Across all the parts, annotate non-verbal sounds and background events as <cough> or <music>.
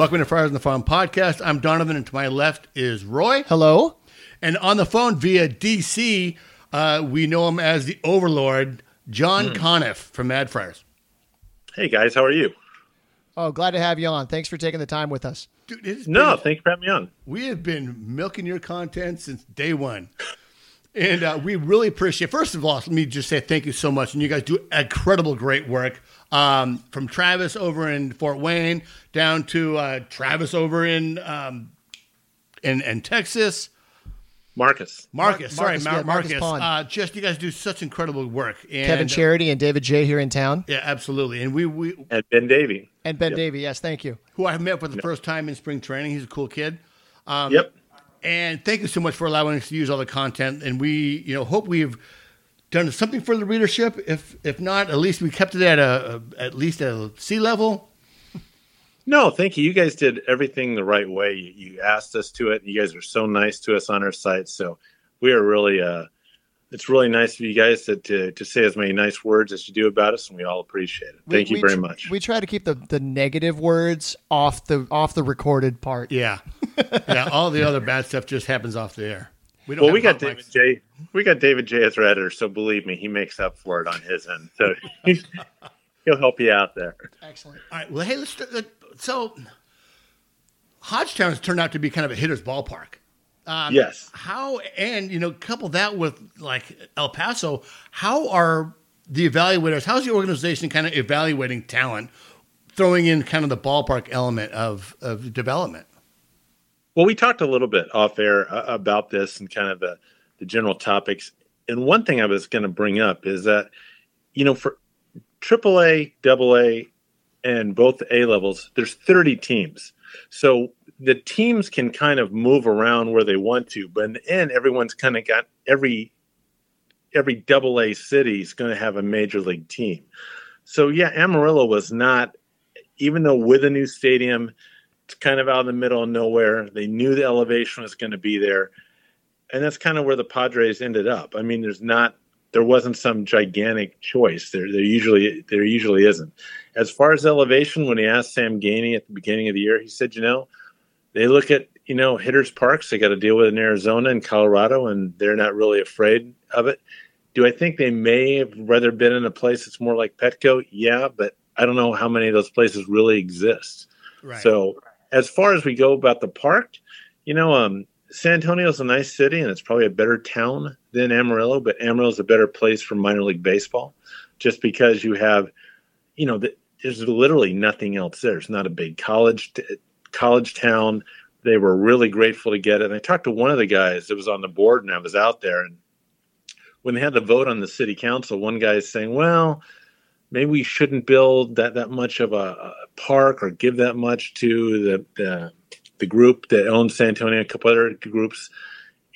Welcome to Friars on the Farm podcast. I'm Donovan, and to my left is Roy. Hello. And on the phone via DC, uh, we know him as the Overlord, John mm. Conniff from Mad Friars. Hey guys, how are you? Oh, glad to have you on. Thanks for taking the time with us. Dude, no, been, thanks for having me on. We have been milking your content since day one. And uh, we really appreciate. First of all, let me just say thank you so much, and you guys do incredible, great work. Um, from Travis over in Fort Wayne down to uh, Travis over in um, in, in Texas. Marcus. Marcus, sorry, Marcus. Mar- Marcus. Marcus uh, just you guys do such incredible work. And, Kevin Charity and David J here in town. Yeah, absolutely. And we we and Ben Davy and Ben yep. Davy. Yes, thank you. Who I met for the yep. first time in spring training. He's a cool kid. Um, yep. And thank you so much for allowing us to use all the content. And we, you know, hope we've done something for the readership. If if not, at least we kept it at a, a at least at a sea level. No, thank you. You guys did everything the right way. You, you asked us to it. You guys are so nice to us on our site. So we are really uh, it's really nice of you guys to, to, to say as many nice words as you do about us, and we all appreciate it. Thank we, you very tr- much. We try to keep the, the negative words off the off the recorded part. Yeah, yeah. All the other bad stuff just happens off the air. We well, we got David mics. J. We got David J. as our editor, so believe me, he makes up for it on his end. So <laughs> he'll help you out there. Excellent. All right. Well, hey, let's. So Hodgetown has turned out to be kind of a hitter's ballpark. Um, yes. How and you know couple that with like El Paso, how are the evaluators? How's the organization kind of evaluating talent, throwing in kind of the ballpark element of of development? Well, we talked a little bit off air uh, about this and kind of the the general topics. And one thing I was going to bring up is that you know for AAA, AA, and both A levels, there's 30 teams. So the teams can kind of move around where they want to, but in the end, everyone's kind of got every every double A city is going to have a major league team. So yeah, Amarillo was not, even though with a new stadium, kind of out in the middle of nowhere. They knew the elevation was going to be there, and that's kind of where the Padres ended up. I mean, there's not, there wasn't some gigantic choice. There, there usually, there usually isn't. As far as elevation, when he asked Sam Geaney at the beginning of the year, he said, you know they look at you know hitters parks they got to deal with in Arizona and Colorado, and they're not really afraid of it. Do I think they may have rather been in a place that's more like Petco? Yeah, but I don't know how many of those places really exist. Right. So as far as we go about the park, you know, um, San Antonio is a nice city and it's probably a better town than Amarillo, but Amarillo is a better place for minor league baseball, just because you have, you know, the, there's literally nothing else there. It's not a big college t- college town. They were really grateful to get it. And I talked to one of the guys that was on the board, and I was out there. And when they had the vote on the city council, one guy is saying, "Well, maybe we shouldn't build that that much of a, a park or give that much to the, the the group that owns San Antonio, a couple other groups."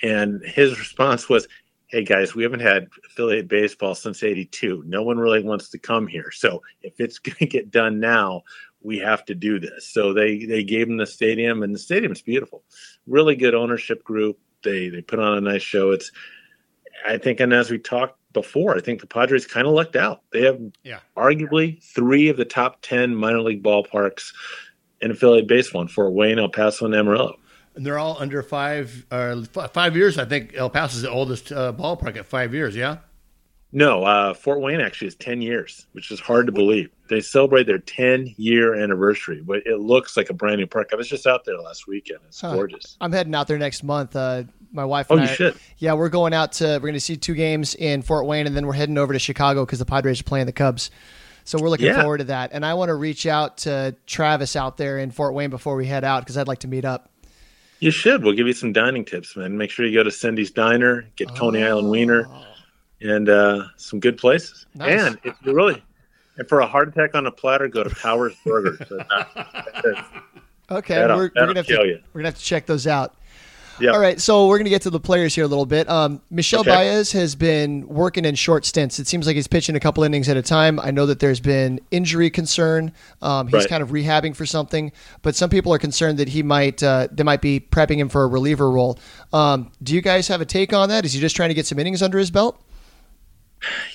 And his response was, hey guys, we haven't had affiliate baseball since 82. No one really wants to come here. So if it's <laughs> going to get done now, we have to do this. So they they gave him the stadium, and the stadium's beautiful. Really good ownership group. They they put on a nice show. It's I think, and as we talked before, I think the Padres kind of lucked out. They have yeah. arguably three of the top ten minor league ballparks in affiliate baseball in Fort Wayne, El Paso, and Amarillo. And they're all under five uh, five years. I think El Paso is the oldest uh, ballpark at five years. Yeah. No, uh, Fort Wayne actually is 10 years, which is hard to believe. They celebrate their 10 year anniversary, but it looks like a brand new park. I was just out there last weekend. It's huh. gorgeous. I'm heading out there next month. Uh, my wife and oh, I, should. Yeah, we're going out to, we're going to see two games in Fort Wayne, and then we're heading over to Chicago because the Padres are playing the Cubs. So we're looking yeah. forward to that. And I want to reach out to Travis out there in Fort Wayne before we head out because I'd like to meet up. You should. We'll give you some dining tips, man. Make sure you go to Cindy's Diner, get oh. Coney Island Wiener and uh, some good places. Nice. And if you really, and for a heart attack on a platter, go to Powers Burger. So <laughs> okay, we're, we're, gonna have to, you. we're gonna have to check those out. Yep. All right, so we're going to get to the players here a little bit. Um, Michel okay. Baez has been working in short stints. It seems like he's pitching a couple innings at a time. I know that there's been injury concern. Um, he's right. kind of rehabbing for something, but some people are concerned that he might uh, they might be prepping him for a reliever role. Um, do you guys have a take on that? Is he just trying to get some innings under his belt?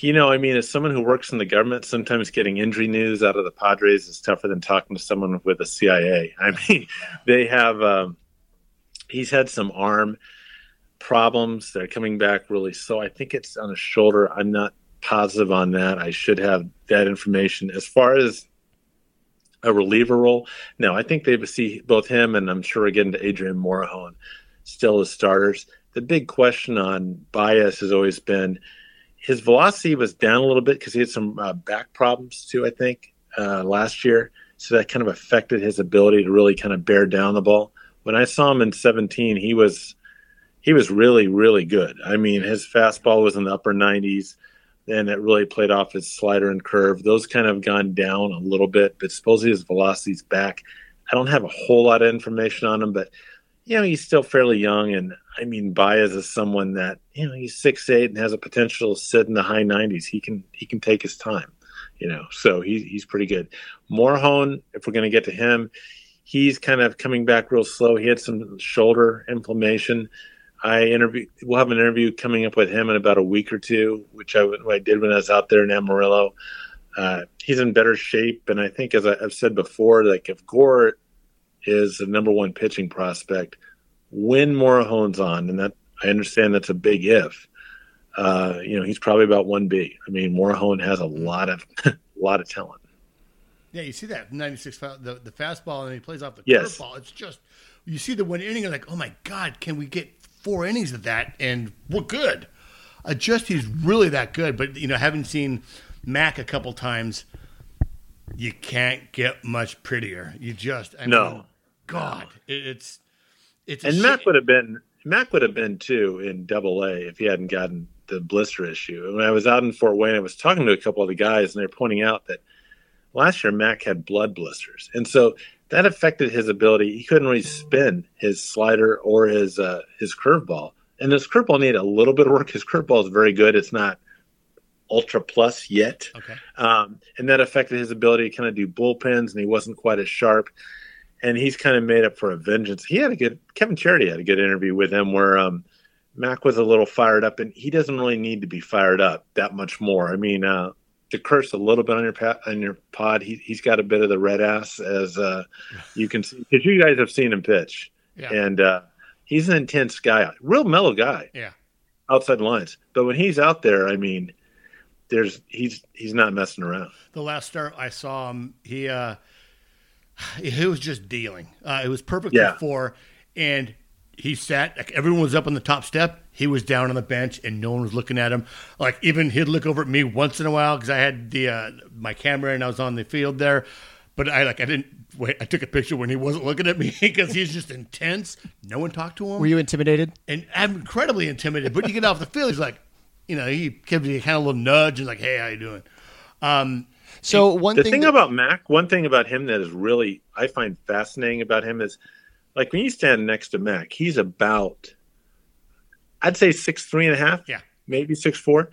You know, I mean, as someone who works in the government, sometimes getting injury news out of the Padres is tougher than talking to someone with a CIA. I <laughs> mean, they have, um, he's had some arm problems. They're coming back really slow. I think it's on his shoulder. I'm not positive on that. I should have that information. As far as a reliever role, no, I think they see both him and I'm sure again to Adrian Morejon still as starters. The big question on Baez has always been his velocity was down a little bit because he had some uh, back problems too, I think, uh, last year. So that kind of affected his ability to really kind of bear down the ball. When I saw him in 17, he was he was really really good. I mean, his fastball was in the upper 90s, and it really played off his slider and curve. Those kind of gone down a little bit, but supposedly his velocity's back. I don't have a whole lot of information on him, but you know he's still fairly young, and I mean Baez is someone that you know he's six eight and has a potential to sit in the high 90s. He can he can take his time, you know. So he's he's pretty good. Morejon, if we're going to get to him, he's kind of coming back real slow. He had some shoulder inflammation. I interview. We'll have an interview coming up with him in about a week or two, which I, I did when I was out there in Amarillo. Uh, he's in better shape, and I think, as I, have said before, like if Gore is the number one pitching prospect, when Morejon's on, and that I understand that's a big if. Uh, you know, he's probably about one B. I mean, Morejon has a lot of a <laughs> lot of talent. Yeah, you see that ninety six the the fastball, and he plays off the yes. curveball. It's just you see the one inning, and like, oh my god, can we get four innings of that, and we're good. Uh, just he's really that good. But you know, having seen Mac a couple times, you can't get much prettier. You just I no, mean, God, it, it's it's and Mac would have been Mac would have been too in Double A if he hadn't gotten the blister issue. And when I was out in Fort Wayne, I was talking to a couple of the guys, and they're pointing out that last year Mac had blood blisters, and so that affected his ability. He couldn't really spin his slider or his uh, his curveball, and his curveball needed a little bit of work. His curveball is very good. It's not ultra plus yet, okay. um, and that affected his ability to kind of do bullpens, and he wasn't quite as sharp. And he's kind of made up for a vengeance. He had a good Kevin Charity had a good interview with him where um, Mac was a little fired up, and he doesn't really need to be fired up that much more. I mean, uh, to curse a little bit on your pa- on your pod. He he's got a bit of the red ass as uh, you can see because you guys have seen him pitch, yeah. and uh, he's an intense guy, real mellow guy. Yeah, outside lines. But when he's out there, I mean, there's he's he's not messing around. The last start I saw him, he uh, <sighs> he was just dealing. Uh, it was perfect yeah. for and he sat like everyone was up on the top step. He was down on the bench and no one was looking at him. Like even he'd look over at me once in a while because i had the uh, my camera and i was on the field there. But i like i didn't wait i took a picture when he wasn't looking at me <laughs> because he's just intense. No one talked to him. Were you intimidated? And i'm incredibly intimidated. But you get off the field he's like you know he gives you kind of a little nudge and like hey how you doing? Um, so one the thing, thing that, about mac one thing about him that is really i find fascinating about him is like when you stand next to Mac, he's about, I'd say six three and a half, yeah, maybe six four.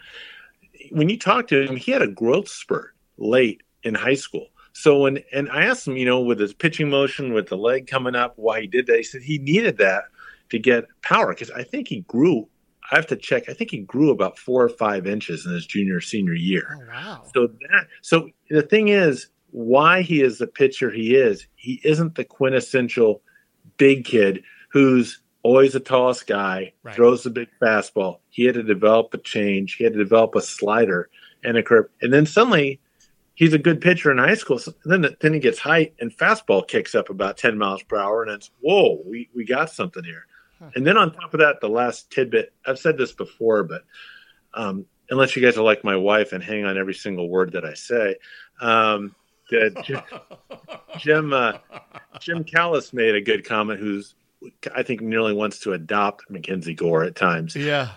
When you talk to him, he had a growth spurt late in high school. So when and I asked him, you know, with his pitching motion, with the leg coming up, why he did that. He said he needed that to get power because I think he grew. I have to check. I think he grew about four or five inches in his junior senior year. Oh, wow! So that so the thing is, why he is the pitcher he is, he isn't the quintessential big kid who's always the tallest guy, right. throws the big fastball. He had to develop a change. He had to develop a slider and a curve. And then suddenly he's a good pitcher in high school. So then, then he gets height and fastball kicks up about 10 miles per hour. And it's, whoa, we, we got something here. Huh. And then on top of that, the last tidbit, I've said this before, but um, unless you guys are like my wife and hang on every single word that I say, um, Jim Jim, uh, Jim Callis made a good comment. Who's I think nearly wants to adopt Mackenzie Gore at times. Yeah,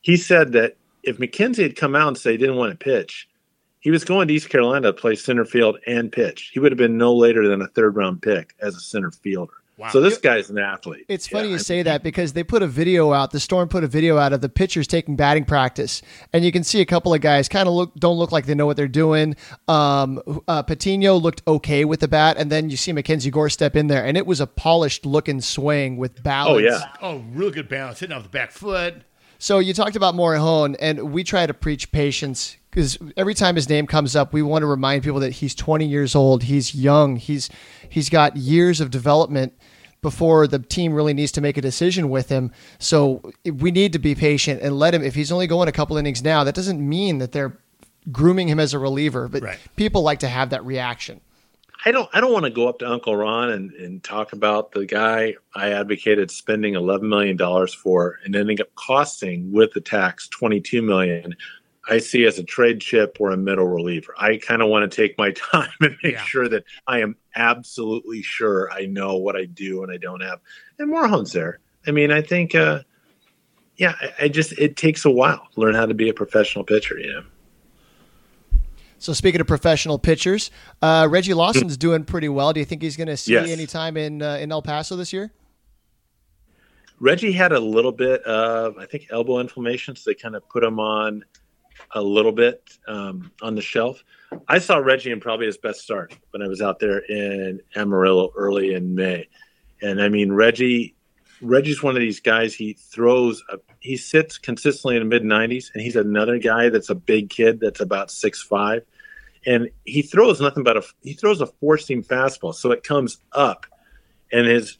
he said that if Mackenzie had come out and say he didn't want to pitch, he was going to East Carolina to play center field and pitch. He would have been no later than a third round pick as a center fielder. Wow. So this guy's an athlete. It's funny yeah, you say that because they put a video out. The Storm put a video out of the pitchers taking batting practice, and you can see a couple of guys kind of look don't look like they know what they're doing. Um, uh, Patino looked okay with the bat, and then you see Mackenzie Gore step in there, and it was a polished looking swing with balance. Oh yeah, oh real good balance, hitting off the back foot. So you talked about Morejon, and we try to preach patience because every time his name comes up, we want to remind people that he's 20 years old. He's young. He's he's got years of development before the team really needs to make a decision with him. So eh, we need to be patient and let him. If he's only going a couple innings now, that doesn't mean that they're grooming him as a reliever. But right. people like to have that reaction. I don't I don't want to go up to Uncle Ron and, and talk about the guy I advocated spending eleven million dollars for and ending up costing with the tax twenty two million. I see as a trade chip or a middle reliever. I kind of want to take my <laughs> time and make yeah. sure that I am absolutely sure I know what I do and I don't have. And Morejon's there. I mean, I think, uh, yeah, I, I just it takes a while to learn how to be a professional pitcher. You know. So speaking of professional pitchers, uh, Reggie Lawson's doing pretty well. Do you think he's going to see yes. any time in uh, in El Paso this year? Reggie had a little bit of, I think, elbow inflammation, so they kind of put him on a little bit um, on the shelf. I saw Reggie in probably his best start when I was out there in Amarillo early in May, and I mean Reggie. Reggie's one of these guys. He throws. A, he sits consistently in the mid 90s, and he's another guy that's a big kid that's about six five, and he throws nothing but a he throws a four seam fastball, so it comes up, and his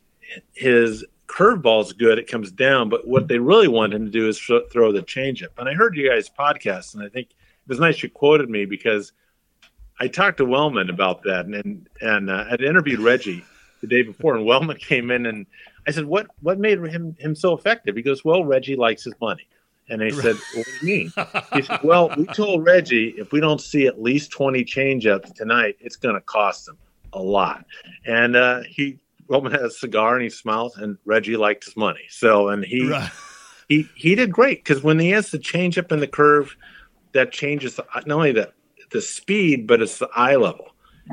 his curveball is good. It comes down, but what they really want him to do is throw the changeup. And I heard you guys podcast, and I think it was nice you quoted me because I talked to Wellman about that, and and, and uh, I'd interviewed Reggie the day before, and Wellman <laughs> came in, and I said, "What what made him him so effective?" He goes, "Well, Reggie likes his money." And they said, What do you mean? He said, Well, we told Reggie if we don't see at least 20 changeups tonight, it's going to cost him a lot. And uh, he, Roman had a cigar and he smiles, and Reggie liked his money. So, and he, right. he, he did great because when he has the changeup and the curve, that changes not only the, the speed, but it's the eye level.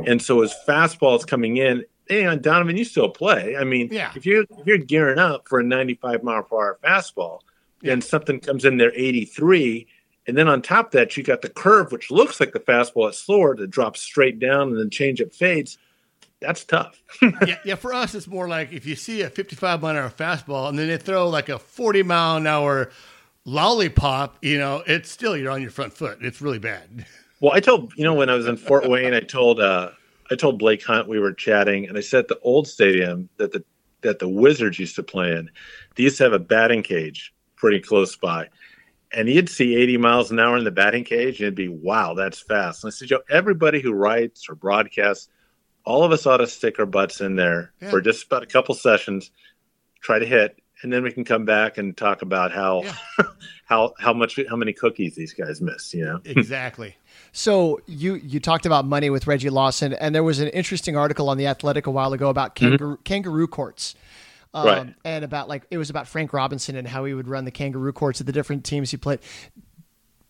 And so his fastball is coming in. And Donovan, you still play. I mean, yeah. if you're if you're gearing up for a 95 mile per hour fastball, and something comes in there 83 and then on top of that you got the curve which looks like the fastball at slower that drops straight down and then change it fades. That's tough. <laughs> Yeah, yeah for us it's more like if you see a 55 mile an hour fastball and then they throw like a 40 mile an hour lollipop you know it's still you're on your front foot. It's really bad. Well i told you know when i was in fort wayne i told uh i told blake hunt we were chatting and i said the old stadium that the that the wizards used to play in they used to have a batting cage pretty close by. And you'd see 80 miles an hour in the batting cage, and it'd be, wow, that's fast. And I said, Joe, everybody who writes or broadcasts, all of us ought to stick our butts in there yeah. for just about a couple sessions, try to hit, and then we can come back and talk about how yeah. <laughs> how how much how many cookies these guys miss. You know, <laughs> exactly. So you you talked about money with Reggie Lawson, and there was an interesting article on the Athletic a while ago about kangaroo, mm-hmm. kangaroo courts um, right. and about like it was about Frank Robinson and how he would run the kangaroo courts at the different teams he played.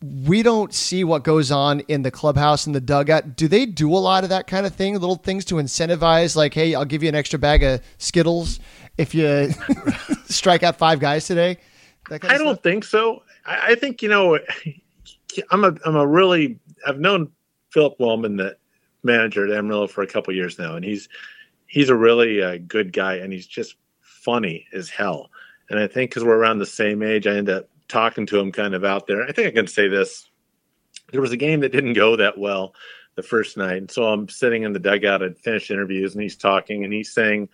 We don't see what goes on in the clubhouse and the dugout. Do they do a lot of that kind of thing? Little things to incentivize, like, hey, I'll give you an extra bag of Skittles if you <laughs> strike out five guys today. Kind of I don't think so. I, I think you know, I'm a I'm a really I've known Philip Wellman, the manager at Amarillo, for a couple years now, and he's he's a really uh, good guy, and he's just funny as hell. And I think because we're around the same age, I end up talking to him kind of out there. I think I can say this. There was a game that didn't go that well the first night. And so I'm sitting in the dugout and finished interviews and he's talking and he's saying,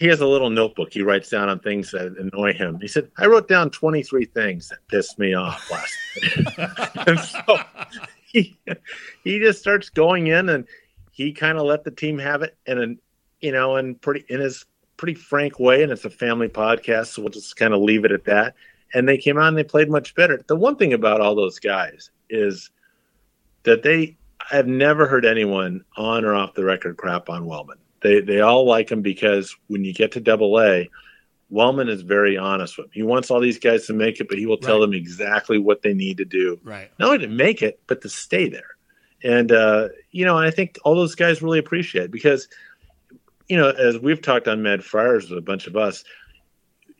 he has a little notebook he writes down on things that annoy him. He said, I wrote down 23 things that pissed me off last night. <laughs> and so he, he just starts going in and he kind of let the team have it and, you know, and pretty in his pretty frank way, and it's a family podcast, so we'll just kind of leave it at that. And they came out and they played much better. The one thing about all those guys is that they I've never heard anyone on or off the record crap on Wellman. They they all like him because when you get to double A, Wellman is very honest with him. He wants all these guys to make it, but he will tell right. them exactly what they need to do. Right. Not only to make it, but to stay there. And uh, you know, I think all those guys really appreciate it because you know, as we've talked on Mad Friars with a bunch of us,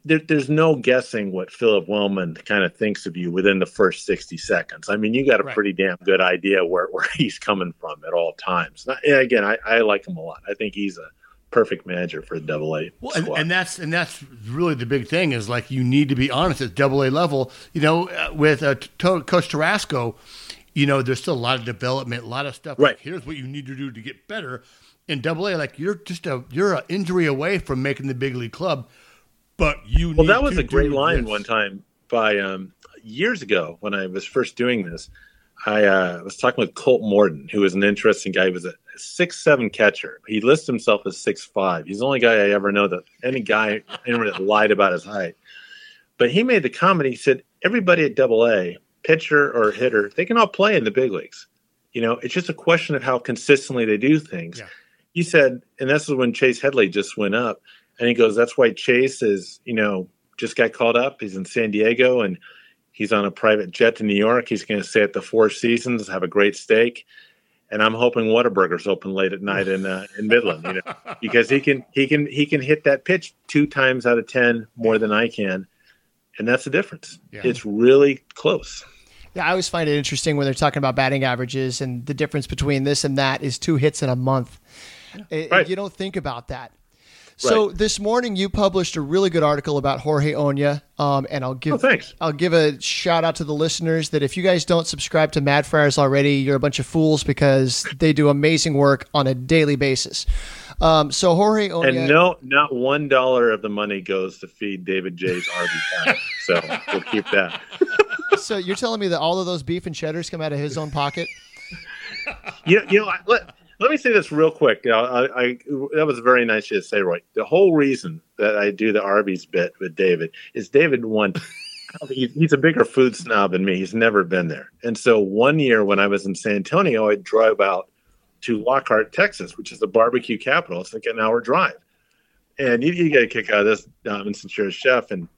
there, there's no guessing what Philip Wellman kind of thinks of you within the first 60 seconds. I mean, you got a right. pretty damn good idea where, where <laughs> he's coming from at all times. Not, again, I, I like him a lot. I think he's a perfect manager for a double A. Well, and, and, that's and that's really the big thing is like you need to be honest at double A level. You know, uh, with uh, Coach Tarasco, you know, there's still a lot of development, a lot of stuff. Right. Like, here's what you need to do to get better. In double A, like you're just a you're an injury away from making the big league club, but you. Well, that was a great line this. one time by um, years ago when I was first doing this. I uh, was talking with Colt Morton, who was an interesting guy. He was a six seven catcher. He lists himself as six five. He's the only guy I ever know that any guy anyone that lied about his height. But he made the comment. He said everybody at Double A, pitcher or hitter, they can all play in the big leagues. You know, it's just a question of how consistently they do things. Yeah. He said, and this is when Chase Headley just went up, and he goes, "That's why Chase is, you know, just got called up. He's in San Diego and." He's on a private jet to New York. He's going to stay at the Four Seasons, have a great steak and I'm hoping Whataburger's open late at night in uh, in Midland, you know, <laughs> because he can he can he can hit that pitch two times out of ten more than I can, and that's the difference. Yeah. It's really close. Yeah, I always find it interesting when they're talking about batting averages and the difference between this and that is two hits in a month. Yeah. Right. You don't think about that. So right. this morning you published a really good article about Jorge Oña, um, and I'll give oh, thanks. I'll give a shout out to the listeners that if you guys don't subscribe to Mad Friars already, you're a bunch of fools because they do amazing work on a daily basis. Um, so Jorge Oña, and no, not one dollar of the money goes to feed David J's RV so we'll keep that. <laughs> so you're telling me that all of those beef and cheddars come out of his own pocket? you, you know, let, let me say this real quick. I, I, that was very nice you to say, Roy. The whole reason that I do the Arby's bit with David is David won. <laughs> he's a bigger food snob than me. He's never been there. And so one year when I was in San Antonio, I drove out to Lockhart, Texas, which is the barbecue capital. It's like an hour drive. And you, you get a kick out of this, um, since you're a chef. And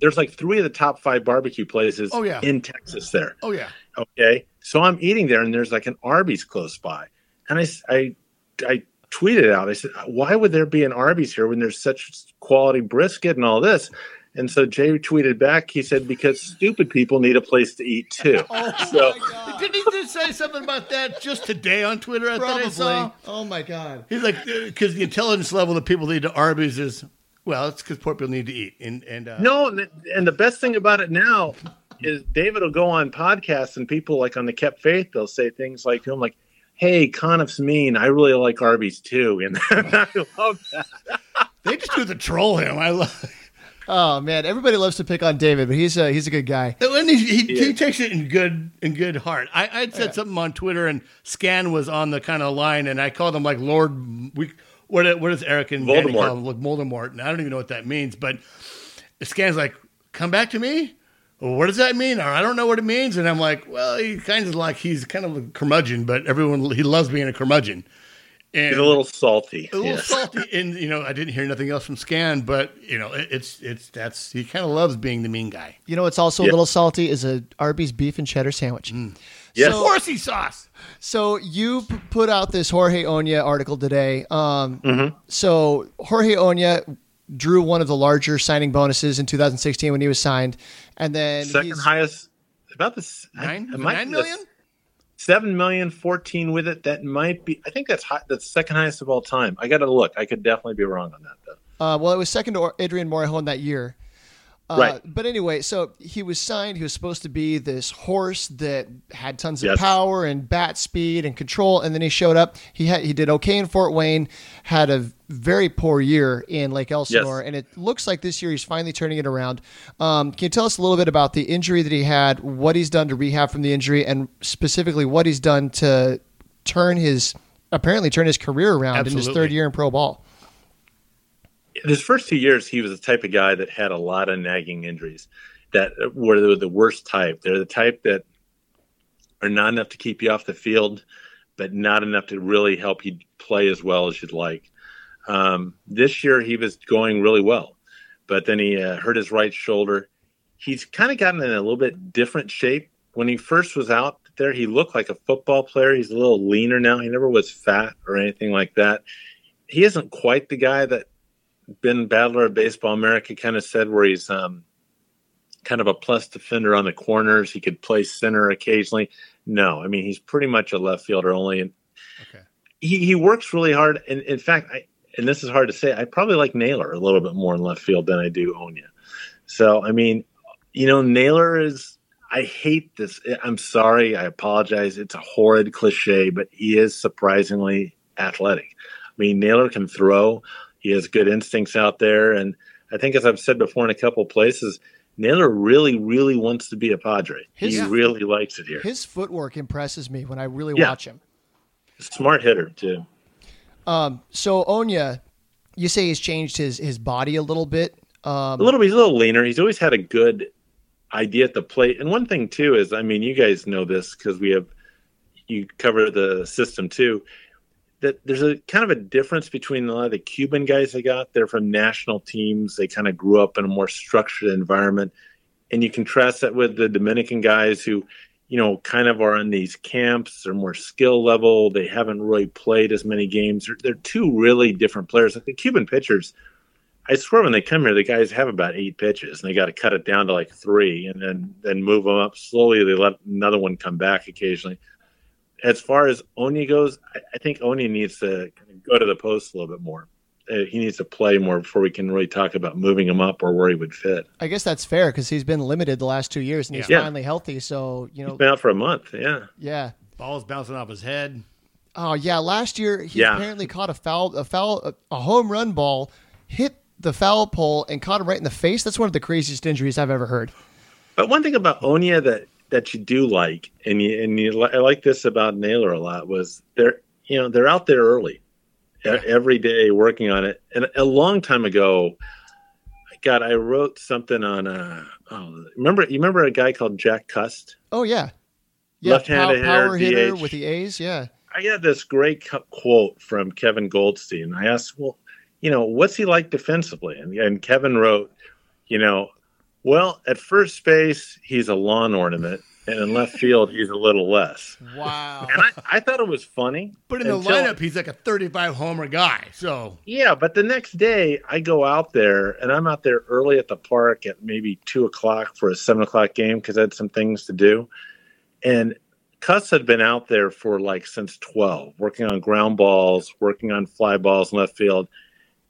there's like three of the top five barbecue places oh, yeah. in Texas there. Oh, yeah. Okay. So I'm eating there, and there's like an Arby's close by and I, I, I tweeted out, I said, why would there be an Arby's here when there's such quality brisket and all this? And so Jay tweeted back. He said, "Because stupid people need a place to eat too." <laughs> oh so, didn't he just say something about that just today on Twitter? I Probably. I saw. Oh my god! He's like, because the intelligence level that people need to Arby's is well, it's because poor people need to eat. And and uh, no, and the best thing about it now is David will go on podcasts and people like on the Kept Faith, they'll say things like him, like, hey, Conniff's mean. I really like Arby's too, and <laughs> I love that. they just do the troll him. I love. <laughs> Oh man, everybody loves to pick on David, but he's a he's a good guy. And he, he, yeah. he takes it in good in good heart. I I said yeah. something on Twitter, and Scan was on the kind of line, and I called him like Lord. We what what is Eric and Voldemort. Danny call him? Like Voldemort, and I don't even know what that means. But Scan's like, come back to me well, what does that mean? Or I don't know what it means. And I'm like, well, he kind of like he's kind of a curmudgeon, but everyone he loves being a curmudgeon. And he's a little salty. A little salty, <laughs> and you know, I didn't hear nothing else from Scan, but you know, it, it's it's that's he kind of loves being the mean guy. You know, it's also yeah. a little salty is a Arby's beef and cheddar sandwich. Mm. Yes, so, horsey sauce. So you p- put out this Jorge Oña article today. Um, mm-hmm. So Jorge Oña drew one of the larger signing bonuses in 2016 when he was signed, and then second highest, about the nine, nine million. Seven million, 14 with it. That might be. I think that's high, that's second highest of all time. I got to look. I could definitely be wrong on that though. Uh, well, it was second to Adrian Morejon that year. Uh, right. But anyway, so he was signed. He was supposed to be this horse that had tons of yes. power and bat speed and control. And then he showed up. He had he did okay in Fort Wayne. Had a very poor year in Lake Elsinore, yes. and it looks like this year he's finally turning it around. Um, can you tell us a little bit about the injury that he had, what he's done to rehab from the injury, and specifically what he's done to turn his apparently turn his career around Absolutely. in his third year in pro ball? His first two years, he was the type of guy that had a lot of nagging injuries that were the worst type. They're the type that are not enough to keep you off the field, but not enough to really help you play as well as you'd like. Um, this year, he was going really well, but then he uh, hurt his right shoulder. He's kind of gotten in a little bit different shape. When he first was out there, he looked like a football player. He's a little leaner now. He never was fat or anything like that. He isn't quite the guy that Ben Badler of Baseball America kind of said where he's um, kind of a plus defender on the corners. He could play center occasionally. No, I mean he's pretty much a left fielder only. And okay. he, he works really hard. And in fact, I, and this is hard to say, I probably like Naylor a little bit more in left field than I do Oña. So, I mean, you know, Naylor is, I hate this. I'm sorry. I apologize. It's a horrid cliche, but he is surprisingly athletic. I mean, Naylor can throw, he has good instincts out there. And I think, as I've said before in a couple places, Naylor really, really wants to be a Padre. His, he really likes it here. His footwork impresses me when I really yeah. watch him. Smart hitter, too. Um, so Oña, you say he's changed his his body a little bit. Um, a little bit. He's a little leaner. He's always had a good idea at the plate. And one thing too is, I mean, you guys know this because we have you cover the system too. That there's a kind of a difference between a lot of the Cuban guys they got. They're from national teams. They kind of grew up in a more structured environment, and you contrast that with the Dominican guys who you know, kind of are in these camps. They're more skill level. They haven't really played as many games. They're, they're two really different players. Like the Cuban pitchers, I swear when they come here, the guys have about eight pitches, and they got to cut it down to like three, and then then move them up slowly. They let another one come back occasionally. As far as Oña goes, I, I think Oña needs to kind of go to the post a little bit more. Uh, he needs to play more before we can really talk about moving him up or where he would fit. I guess that's fair because he's been limited the last two years and he's yeah. finally healthy. So you know, he's been out for a month. Yeah, yeah. Ball's bouncing off his head. Oh yeah, last year he yeah. apparently caught a foul, a foul, a home run ball, hit the foul pole and caught him right in the face. That's one of the craziest injuries I've ever heard. But one thing about Oña that that you do like, and you and you I like this about Naylor a lot was they're you know they're out there early every day working on it. And a long time ago, God, I wrote something on. Uh, oh, remember you remember a guy called Jack Cust? Oh yeah, yeah, left-handed power, hitter DH. with the A's. Yeah, I got this great quote from Kevin Goldstein. I asked, well, you know, what's he like defensively? And, and Kevin wrote, you know, well, at first base, he's a lawn ornament and in left field he's a little less. Wow! And I, I thought it was funny. But in the lineup, he's like a 35 homer guy. So yeah, but the next day I go out there and I'm out there early at the park at maybe two o'clock for a seven o'clock game because I had some things to do, and Cust had been out there for like since 12, working on ground balls, working on fly balls in left field.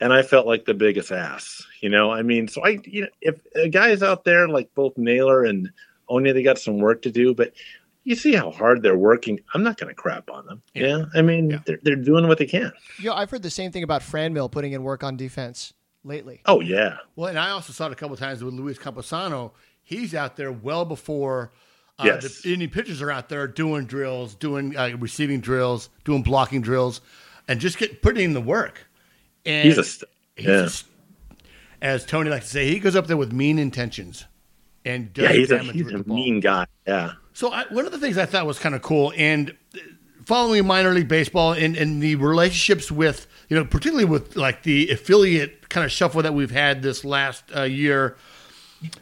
And I felt like the biggest ass, you know. I mean, so I, you know, if a guy is out there like both Naylor and Oña, they got some work to do, but you see how hard they're working. I'm not going to crap on them. Yeah, yeah? I mean, yeah. They're, they're doing what they can. Yeah, I've heard the same thing about Franmil putting in work on defense lately. Oh yeah. Well, and I also saw it a couple times with Luis Campusano. He's out there well before. Uh, yes. The Indian pitchers are out there doing drills, doing uh, receiving drills, doing blocking drills, and just get putting in the work. And he's a, st- he's yeah. A, as Tony likes to say, he goes up there with mean intentions and yeah, he's a, he's a mean guy. Yeah. So I, one of the things I thought was kind of cool, and following minor league baseball and, and the relationships with you know particularly with like the affiliate kind of shuffle that we've had this last uh, year,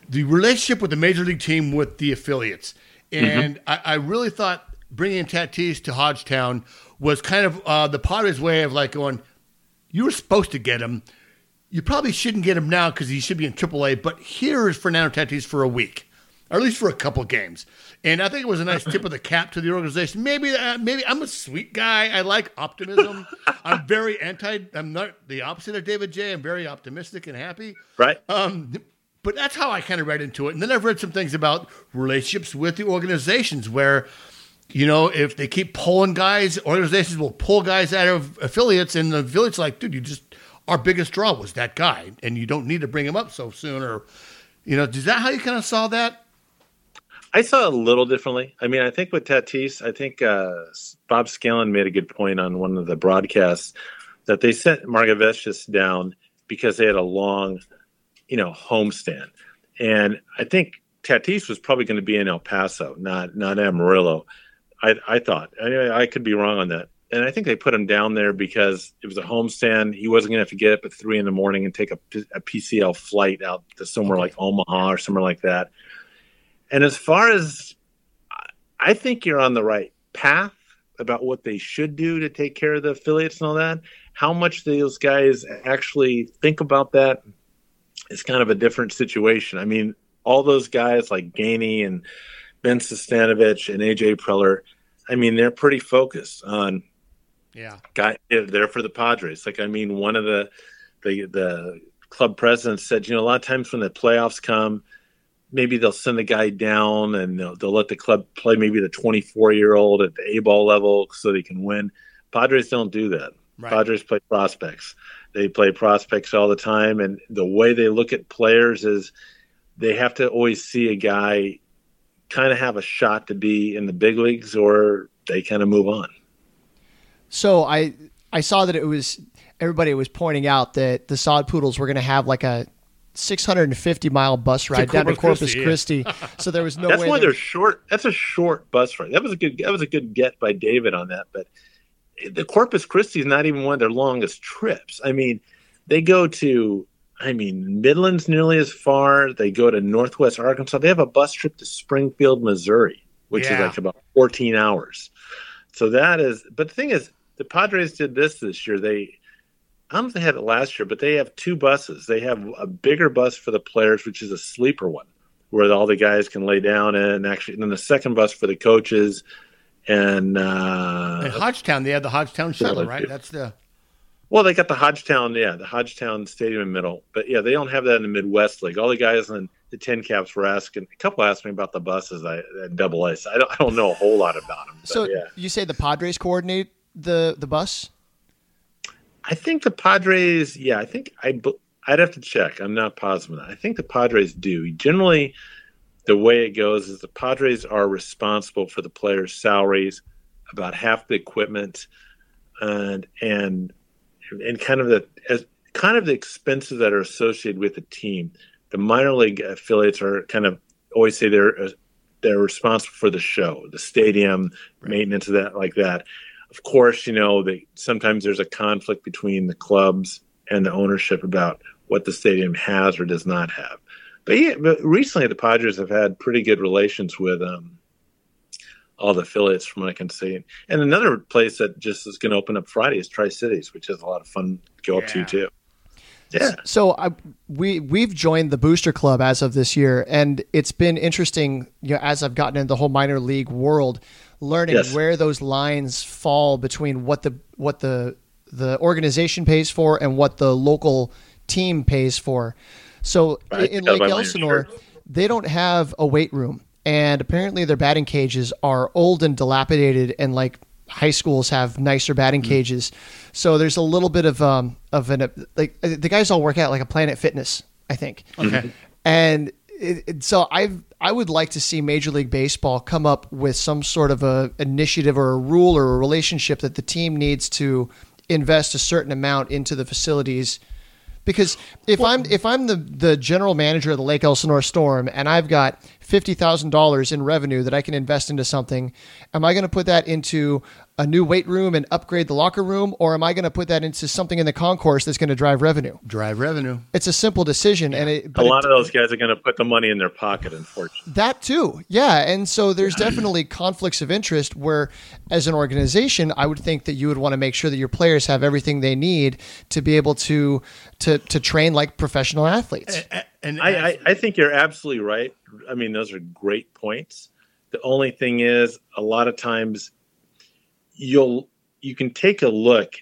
the relationship with the major league team with the affiliates, and mm-hmm. I, I, really thought bringing Tatis to Hodgetown was kind of uh, the Padres' way of like going, you were supposed to get him you probably shouldn't get him now because he should be in AAA. But here is Fernando Tatis for a week, or at least for a couple games. And I think it was a nice tip of the cap to the organization. Maybe, uh, maybe I'm a sweet guy. I like optimism. I'm very anti. I'm not the opposite of David J. I'm very optimistic and happy. Right. Um, but that's how I kind of read into it. And then I've read some things about relationships with the organizations where, you know, if they keep pulling guys, organizations will pull guys out of affiliates, and the affiliates like, dude, you just our biggest draw was that guy, and you don't need to bring him up so soon. Or, you know, is that how you kind of saw that? I saw it a little differently. I mean, I think with Tatis, I think uh, Bob Scanlan made a good point on one of the broadcasts that they sent Margevicius down because they had a long, you know, homestand, and I think Tatis was probably going to be in El Paso, not not Amarillo. I, I thought. I, I could be wrong on that and I think they put him down there because it was a homestand. He wasn't going to have to get up at three in the morning and take a, a PCL flight out to somewhere like Omaha or somewhere like that. And as far as I think you're on the right path about what they should do to take care of the affiliates and all that. How much those guys actually think about that is kind of a different situation. I mean, all those guys like Geaney and Ben Sestanovich and AJ Preller, I mean, they're pretty focused on Yeah, guy they're there for the Padres. Like I mean, one of the the the club presidents said, you know, a lot of times when the playoffs come, maybe they'll send a guy down and they'll, they'll let the club play maybe the 24 year old at the A ball level so they can win. Padres don't do that. Right. Padres play prospects. They play prospects all the time, and the way they look at players is they have to always see a guy kind of have a shot to be in the big leagues, or they kind of move on. So I I saw that it was everybody was pointing out that the Sod Poodles were going to have like a 650 mile bus ride down to Corpus Christi. Christi. Yeah. <laughs> so there was no. That's way why they're short. That's a short bus ride. That was a good. That was a good get by David on that. But the Corpus Christi is not even one of their longest trips. I mean, they go to. I mean, Midland's nearly as far. They go to Northwest Arkansas. They have a bus trip to Springfield, Missouri, which yeah. is like about 14 hours. So that is. But the thing is, the Padres did this this year. They I don't know if they had it last year, but they have two buses. They have a bigger bus for the players, which is a sleeper one, where all the guys can lay down in. And actually, and then the second bus for the coaches. And uh, in Hodgetown, they have the Hodgetown shuttle, right? That's the. Well, they got the Hodgetown, yeah, the Hodgetown Stadium in the middle. But yeah, they don't have that in the Midwest League. All the guys in the TinCaps were asking. A couple asked me about the buses I, at Double A. So I don't, I don't know a whole lot about them. So yeah. you say the Padres coordinate the the bus? I think the Padres, yeah, I think I I'd have to check. I'm not positive. I think the Padres do. Generally, the way it goes is the Padres are responsible for the players' salaries, about half the equipment, and and and kind of the as kind of the expenses that are associated with the team. The minor league affiliates are kind of always say they're they're responsible for the show, the stadium, right. maintenance of that, like that of course, you know, they, sometimes there's a conflict between the clubs and the ownership about what the stadium has or does not have. But yeah, but recently the Padres have had pretty good relations with um, all the affiliates, from what I can see. And another place that just is going to open up Friday is Tri Cities, which is a lot of fun to go yeah. up to too. Yeah. So I, we we've joined the Booster Club as of this year, and it's been interesting. You know, as I've gotten into the whole minor league world, learning yes. where those lines fall between what the what the the organization pays for and what the local team pays for. So right. in Lake Elsinore, they don't have a weight room, and apparently their batting cages are old and dilapidated, and like high schools have nicer batting mm-hmm. cages. So there's a little bit of um of an like the guys all work out like a Planet Fitness, I think. Okay. And it, it, so I I would like to see Major League Baseball come up with some sort of a initiative or a rule or a relationship that the team needs to invest a certain amount into the facilities. Because if well, I'm if I'm the, the general manager of the Lake Elsinore Storm and I've got fifty thousand dollars in revenue that I can invest into something, am I going to put that into a new weight room and upgrade the locker room, or am I going to put that into something in the concourse that's going to drive revenue? Drive revenue. It's a simple decision, yeah. and it, a lot it, of those guys are going to put the money in their pocket. Unfortunately, that too, yeah. And so there's definitely conflicts of interest where, as an organization, I would think that you would want to make sure that your players have everything they need to be able to to to train like professional athletes. And, and I, I, I think you're absolutely right. I mean, those are great points. The only thing is, a lot of times you'll you can take a look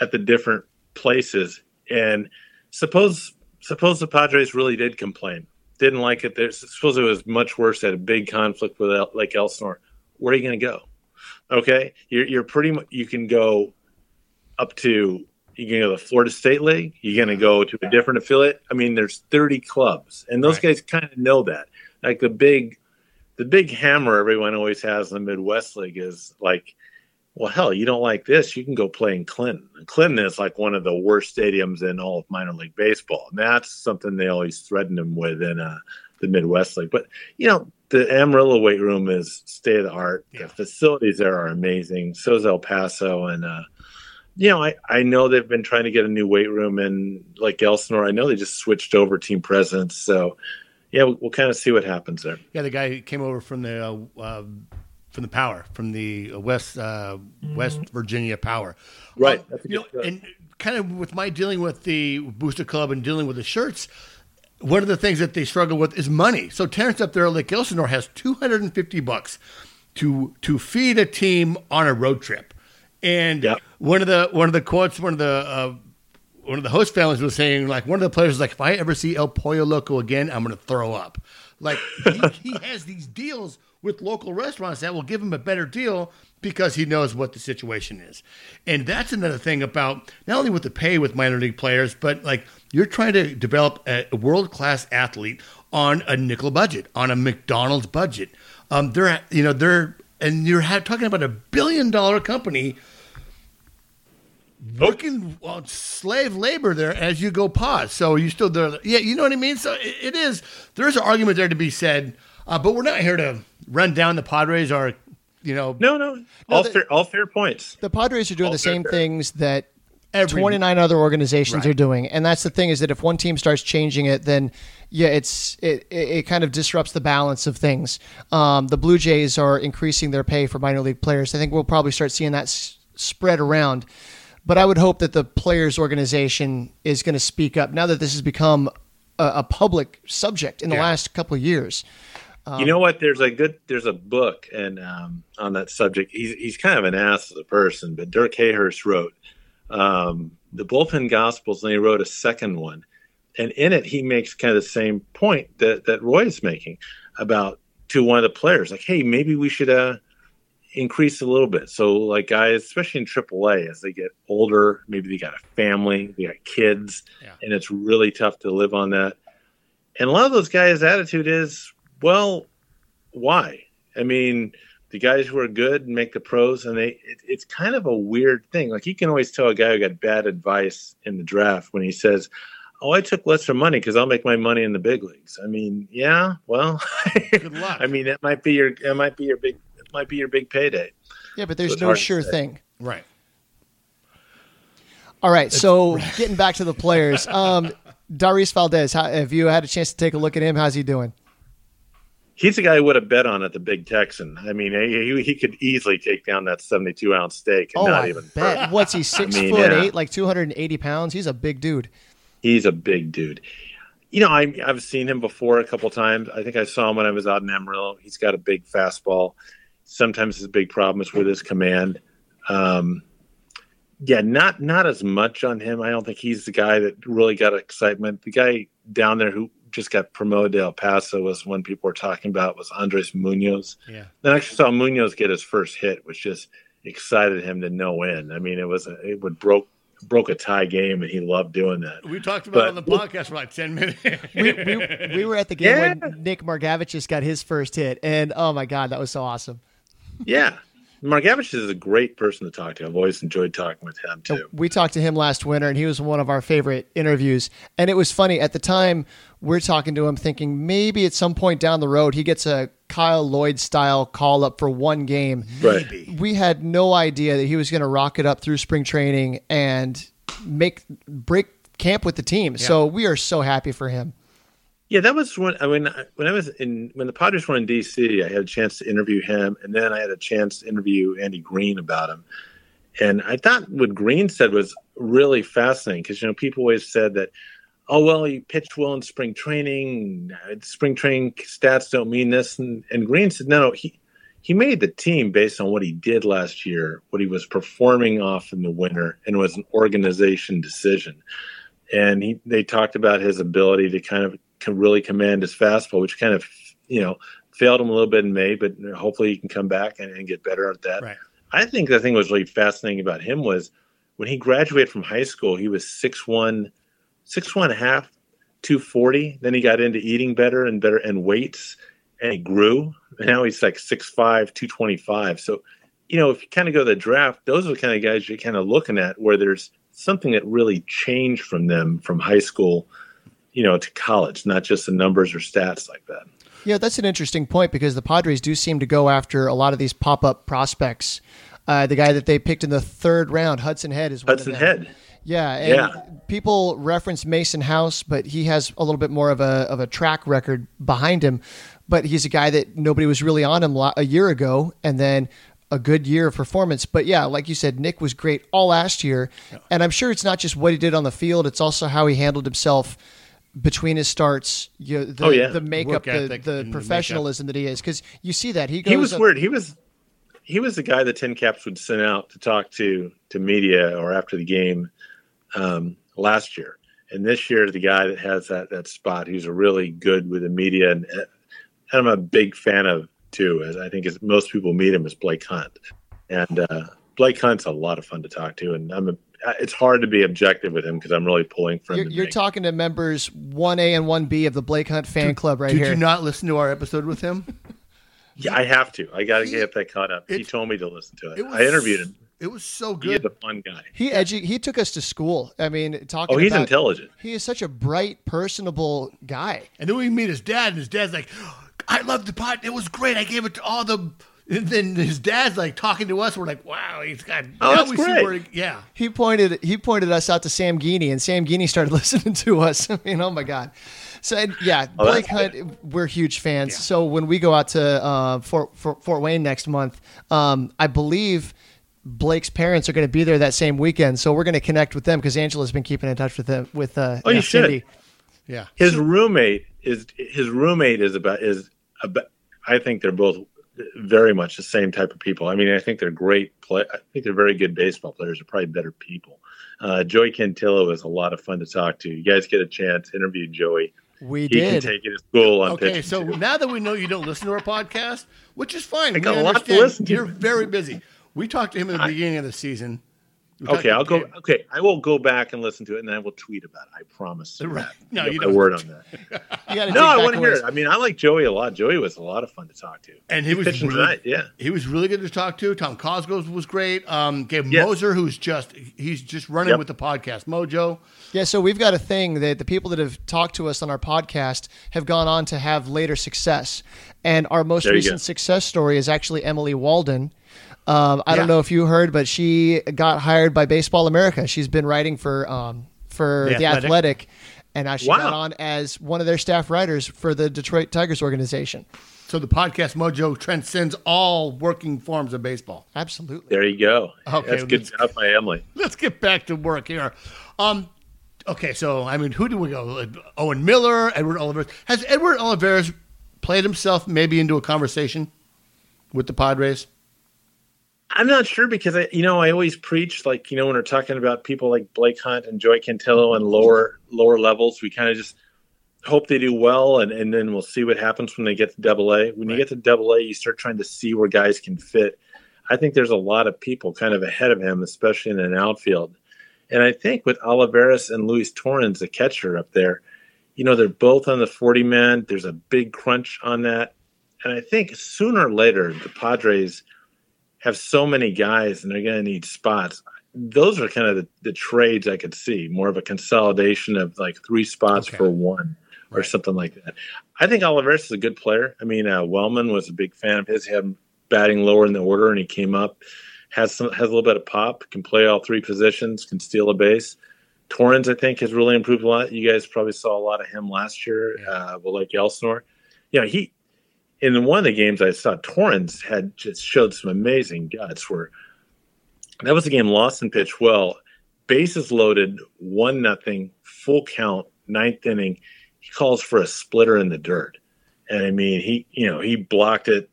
at the different places and suppose suppose the Padres really did complain, didn't like it. There, suppose it was much worse. at a big conflict with El, Lake Elsinore. Where are you going to go? Okay, you're you're pretty much you can go up to you can go to the Florida State League. You're going to go to a different affiliate. I mean, there's 30 clubs, and those right. guys kind of know that. Like the big, the big hammer everyone always has in the Midwest League is like well, hell, you don't like this, you can go play in Clinton. Clinton is like one of the worst stadiums in all of minor league baseball. And that's something they always threaten them with in uh, the Midwest League. But, you know, the Amarillo weight room is state of the art. Yeah. The facilities there are amazing. So is El Paso. And, uh, you know, I, I know they've been trying to get a new weight room And like Elsinore. I know they just switched over team presidents. So, yeah, we'll, we'll kind of see what happens there. Yeah, the guy who came over from the uh, uh from the power from the West uh, mm-hmm. West Virginia power. Right. Um, you know, and kind of with my dealing with the Booster Club and dealing with the shirts, one of the things that they struggle with is money. So Terrence up there at Lake Elsinore has 250 bucks to to feed a team on a road trip. And yep. one of the one of the quotes, one of the uh, one of the host families was saying, like one of the players was like, if I ever see El Pollo Loco again, I'm going to throw up. Like he, he has these deals with local restaurants that will give him a better deal because he knows what the situation is. And that's another thing about not only with the pay with minor league players, but like you're trying to develop a world class athlete on a nickel budget, on a McDonald's budget. Um, they're you know they're and you're talking about a billion dollar company working on slave labor there as you go pause. So you still there? Yeah, you know what I mean. So it, it is. There's an argument there to be said, uh, but we're not here to run down the Padres are, you know. No, no, all the, fair, all fair points. The Padres are doing all the same fair. things that Every, 29 other organizations right. are doing and that's the thing is that if one team starts changing it then yeah it's it, it, kind of disrupts the balance of things um, the blue jays are increasing their pay for minor league players i think we'll probably start seeing that s- spread around but i would hope that the players organization is going to speak up now that this has become a, a public subject in the yeah. last couple of years um, you know what? There's a good there's a book and um, on that subject. He's he's kind of an ass as a person, but Dirk Hayhurst wrote um, the bullpen gospels and he wrote a second one and in it he makes kind of the same point that that roy is making about to one of the players like hey maybe we should uh increase a little bit so like guys especially in aaa as they get older maybe they got a family they got kids yeah. and it's really tough to live on that and a lot of those guys attitude is well why i mean the guys who are good make the pros, and they it, it's kind of a weird thing. Like you can always tell a guy who got bad advice in the draft when he says, "Oh, I took lesser money because I'll make my money in the big leagues." I mean, yeah, well, <laughs> good luck. I mean, it might be your it might be your big it might be your big payday. Yeah, but there's so no sure thing. Right. All right, so <laughs> getting back to the players, um, Darius Valdez. How, have you had a chance to take a look at him? How's he doing? He's the guy who would have bet on at the Big Texan. I mean, he, he could easily take down that seventy-two ounce steak and oh, not I even. Bet. What's he six I mean, foot yeah. eight, like two hundred and eighty pounds? He's a big dude. He's a big dude. You know, I, I've seen him before a couple times. I think I saw him when I was out in Amarillo. He's got a big fastball. Sometimes his big problem is with his command. Um, yeah, not not as much on him. I don't think he's the guy that really got excitement. The guy down there who just got promoted to El Paso was when people were talking about was Andres Munoz. Yeah. Then I actually saw Munoz get his first hit, which just excited him to no end. I mean, it was a, it would broke broke a tie game, and he loved doing that. We talked about but, on the podcast for like ten minutes. we, we, we, <laughs> were at the game yeah. when Nick Margevicius just got his first hit, and oh my god, that was so awesome. Yeah, Margevicius is a great person to talk to. I've always enjoyed talking with him too. We talked to him last winter, and he was one of our favorite interviews. And it was funny at the time we're talking to him, thinking maybe at some point down the road he gets a Kyle Lloyd style call up for one game. Right. We had no idea that he was going to rock it up through spring training and make break camp with the team. Yeah. So we are so happy for him. Yeah, that was when I mean when I was in when the Padres were in DC, I had a chance to interview him, and then I had a chance to interview Andy Green about him. And I thought what Green said was really fascinating because you know people always said that, oh well, he pitched well in spring training. Spring training stats don't mean this, and, and Green said no, no, he he made the team based on what he did last year, what he was performing off in the winter, and was an organization decision. And he, they talked about his ability to kind of can really command his fastball, which kind of you know failed him a little bit in May, but hopefully he can come back and, and get better at that. Right. I think the thing that was really fascinating about him was when he graduated from high school, he was six one, six one half, two forty. Then he got into eating better and better and weights, and he grew. And now he's like six five, two twenty five. So, you know, if you kind of go to the draft, those are the kind of guys you're kind of looking at where there's something that really changed from them from high school you know, to college, not just the numbers or stats like that. Yeah, that's an interesting point because the Padres do seem to go after a lot of these pop up prospects. Uh, the guy that they picked in the third round, Hudson Head, is Hudson Head. Yeah, and yeah. people reference Mason House, but he has a little bit more of a of a track record behind him. But he's a guy that nobody was really on him a year ago, and then a good year of performance. But yeah, like you said, Nick was great all last year, and I'm sure it's not just what he did on the field; it's also how he handled himself between his starts, you, the, oh, yeah. the makeup, the, the professionalism makeup. that he is, because you see that he goes. He was up, weird. He was. he was the guy the TinCaps would send out to talk to to media or after the game um, last year. And this year, the guy that has that that spot, he's really good with the media, and, and I'm a big fan of too. As I think as most people meet him, is Blake Hunt, and uh, Blake Hunt's a lot of fun to talk to, and I'm a it's hard to be objective with him because I'm really pulling from. You're, you're talking to members one A and one B of the Blake Hunt fan club right did here. Did you not listen to our episode with him? <laughs> yeah, I have to. I got to get that caught up. He told me to listen to it. it was, I interviewed him. It was so good. He's a fun guy. He edu- he took us to school. I mean, talking. Oh, he's about, intelligent. He is such a bright, personable guy. And then we meet his dad, and his dad's like, "I love the pot. It was great. I gave it to all the." And then his dad's like talking to us. We're like, "Wow, he's got." Oh, that's great. He, yeah. He pointed he pointed us out to Sam Geaney, and Sam Geaney started <laughs> listening to us. <laughs> I mean, oh my god. So yeah, oh, Blake Hunt, good. we're huge fans. Yeah. So when we go out to uh, Fort, Fort, Fort Wayne next month, um, I believe Blake's parents are going to be there that same weekend. So we're going to connect with them because Angela's been keeping in touch with them with uh, oh, you Cindy. should. Yeah, his roommate is his roommate is about is about. I think they're both very much the same type of people. I mean, I think they're great play. I think they're very good baseball players. They're probably better people. Uh, Joey Cantillo is a lot of fun to talk to. You guys get a chance, interview Joey. We he did. Can take it to school on Okay, so too. now that we know you don't listen to our podcast, which is fine, I got a lot to listen to. You're very busy. We talked to him in the I, beginning of the season. Okay, I'll go. Okay, I will go back and listen to it, and then I will tweet about it. I promise. Right. No, you, don't. A word on that. <laughs> no, I want to hear it. I mean, I like Joey a lot. Joey was a lot of fun to talk to, and he, he was really, tonight. Yeah, he was really good to talk to. Tom Cosgrove was great. Um, Gabe yes. Mosser, who's just he's just running yep. with the podcast mojo. Yeah, so we've got a thing that the people that have talked to us on our podcast have gone on to have later success, and our most recent success story is actually Emily Waldon um, I yeah. don't know if you heard, but she got hired by Baseball America. She's been writing for um, for the, the Athletic. Athletic. and now she wow. got on as one of their staff writers for the Detroit Tigers organization. So the podcast mojo transcends all working forms of baseball. Absolutely. There you go. Okay, that's good stuff by Emily. Let's get back to work here. Um, okay, so I mean, who do we go? Owen Miller, Edward Olivares. Has Edward Olivares played himself maybe into a conversation with the Padres? I'm not sure because I, you know, I always preach like you know when we're talking about people like Blake Hunt and Joey Cantillo and lower lower levels, we kind of just hope they do well, and and then we'll see what happens when they get to Double A. When right. you get to Double A, you start trying to see where guys can fit. I think there's a lot of people kind of ahead of him, especially in an outfield. And I think with Olivares and Luis Torrens, the catcher up there, you know, they're both on the 40 man. There's a big crunch on that. And I think sooner or later, the Padres – have so many guys and they're going to need spots. Those are kind of the, the, trades I could see, more of a consolidation of like three spots okay. for one or right. something like that. I think Olivares is a good player. I mean, uh, Wellman was a big fan of his. He had him batting lower in the order, and he came up, has some has a little bit of pop, can play all three positions, can steal a base. Torrens, I think, has really improved a lot. You guys probably saw a lot of him last year yeah. uh, with like Elsinore. Yeah, he in one of the games I saw, Torrens had just showed some amazing guts. Where that was a game lost and pitch well, bases loaded, one nothing, full count, ninth inning. He calls for a splitter in the dirt, and I mean he, you know, he blocked it.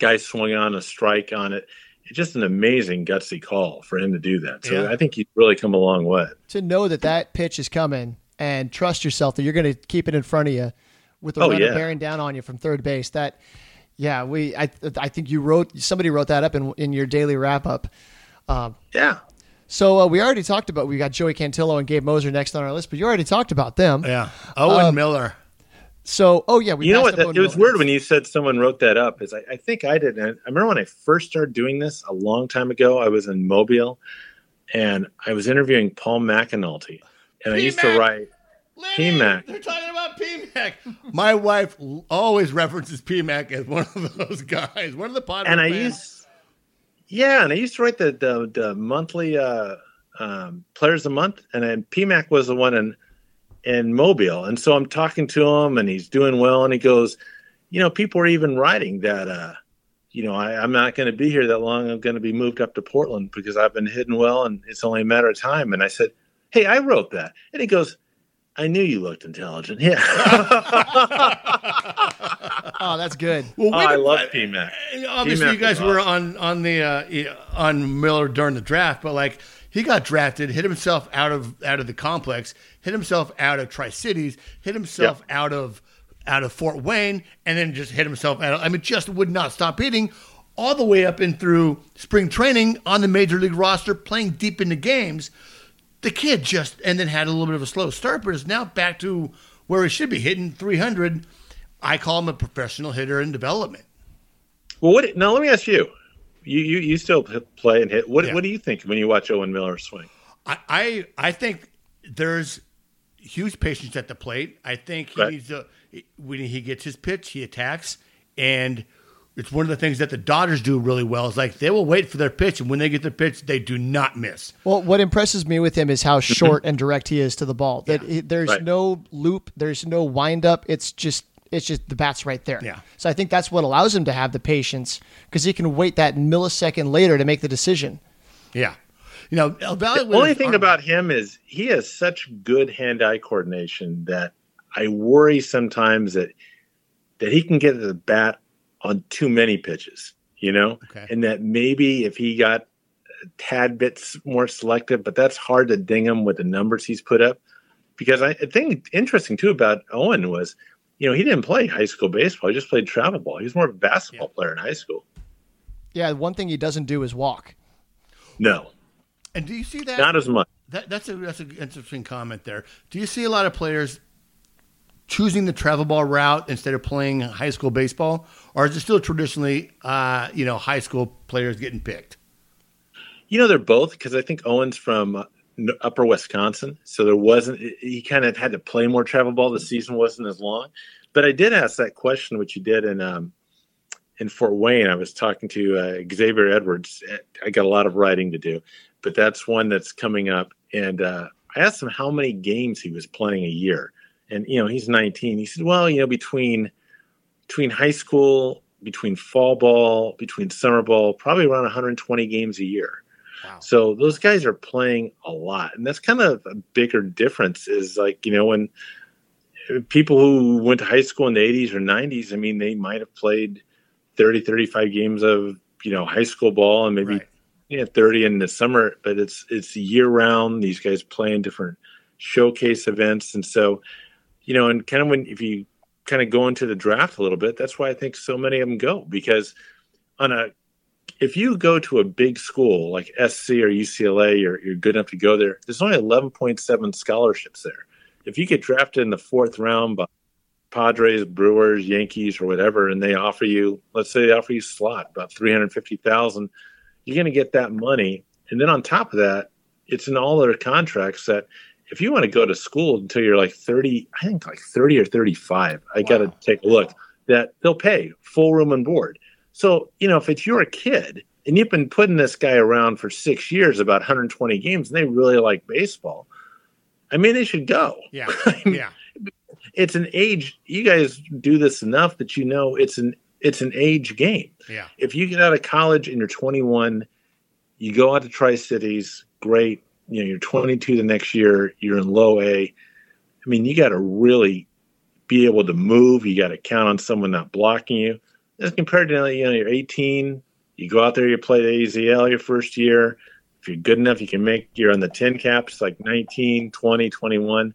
Guy swung on a strike on it. It's just an amazing gutsy call for him to do that. So yeah. I think he's really come a long way. To know that that pitch is coming and trust yourself that you're going to keep it in front of you with the oh, runner yeah. bearing down on you from third base. That, yeah, we I I think you wrote somebody wrote that up in in your daily wrap up. Um, yeah. So uh, we already talked about we got Joey Cantillo and Gabe Mosser next on our list, but you already talked about them. Yeah. Owen um, Miller. So, oh yeah, we. You know what? That, it was weird when you said someone wrote that up. Is I, I think I did. I remember when I first started doing this a long time ago. I was in Mobile, and I was interviewing Paul McAnulty, and P-Mac. I used to write PMAC. They're talking about PMAC. My wife always references PMAC as one of those guys, one of the Padres. And I used, yeah, and I used to write the the, the monthly uh, um, players a month, and then PMAC was the one in in Mobile, and so I'm talking to him, and he's doing well, and he goes, you know, people are even writing that. Uh, you know, I, I'm not going to be here that long. I'm going to be moved up to Portland because I've been hitting well, and it's only a matter of time. And I said, "Hey, I wrote that," and he goes, I knew you looked intelligent. Yeah. <laughs> oh, that's good. Well, oh, I love PMAC. Obviously, P-Mac you guys were on on the uh, on Miller during the draft, but like he got drafted, hit himself out of out of the complex, hit himself out of Tri Cities, hit himself yep. out of out of Fort Wayne, and then just hit himself out. Of, I mean, just would not stop hitting all the way up and through spring training on the major league roster, playing deep into games. The kid just and then had a little bit of a slow start, but is now back to where he should be hitting 300. I call him a professional hitter in development. Well, what now? Let me ask you. You you, you still play and hit. What yeah. what do you think when you watch Owen Miller swing? I I, I think there's huge patience at the plate. I think he right. needs to when he gets his pitch, he attacks, and it's one of the things that the Dodgers do really well. Is like they will wait for their pitch, and when they get their pitch, they do not miss. Well, what impresses me with him is how mm-hmm. short and direct he is to the ball. That yeah. there's right. no loop, there's no wind up. It's just it's just the bat's right there. Yeah. So I think that's what allows him to have the patience because he can wait that millisecond later to make the decision. Yeah. You know, the only thing arm. about him is he has such good hand-eye coordination that I worry sometimes that that he can get the bat on too many pitches, you know, okay. and that maybe if he got a tad bits more selective, but that's hard to ding him with the numbers he's put up. Because I, I think interesting too about Owen was, you know, he didn't play high school baseball; he just played travel ball. He was more of a basketball yeah. player in high school. Yeah, one thing he doesn't do is walk. No. And do you see that? Not as much. That, that's a that's an interesting comment there. Do you see a lot of players choosing the travel ball route instead of playing high school baseball, or is it still traditionally, uh, you know, high school players getting picked? You know, they're both because I think Owen's from uh, Upper Wisconsin, so there wasn't. He kind of had to play more travel ball. The season wasn't as long, but I did ask that question, which you did in um, in Fort Wayne. I was talking to uh, Xavier Edwards. I got a lot of writing to do, but that's one that's coming up, and uh, I asked him how many games he was playing a year and you know he's 19 he said well you know between between high school between fall ball between summer ball probably around 120 games a year wow. so those guys are playing a lot and that's kind of a bigger difference is like you know when people who went to high school in the 80s or 90s i mean they might have played 30 35 games of you know high school ball and maybe right. yeah 30 in the summer but it's it's year round these guys play in different showcase events and so you know, and kind of when if you kind of go into the draft a little bit, that's why I think so many of them go because on a if you go to a big school like SC or UCLA, you're, you're good enough to go there. There's only 11.7 scholarships there. If you get drafted in the fourth round by Padres, Brewers, Yankees, or whatever, and they offer you, let's say they offer you slot about 350,000, you're going to get that money. And then on top of that, it's in all their contracts that if you want to go to school until you're like 30, I think like 30 or 35, I wow. got to take a look that they'll pay full room and board. So, you know, if it's your kid and you've been putting this guy around for six years, about 120 games, and they really like baseball, I mean, they should go. Yeah. <laughs> mean, yeah. It's an age. You guys do this enough that you know it's an it's an age game. Yeah. If you get out of college and you're 21, you go out to Tri Cities, great you know you're 22 the next year you're in low a. I mean you got to really be able to move you got to count on someone not blocking you. As compared to you know you're 18 you go out there you play the azl your first year. If you're good enough you can make you're on the TinCaps like 19 20 21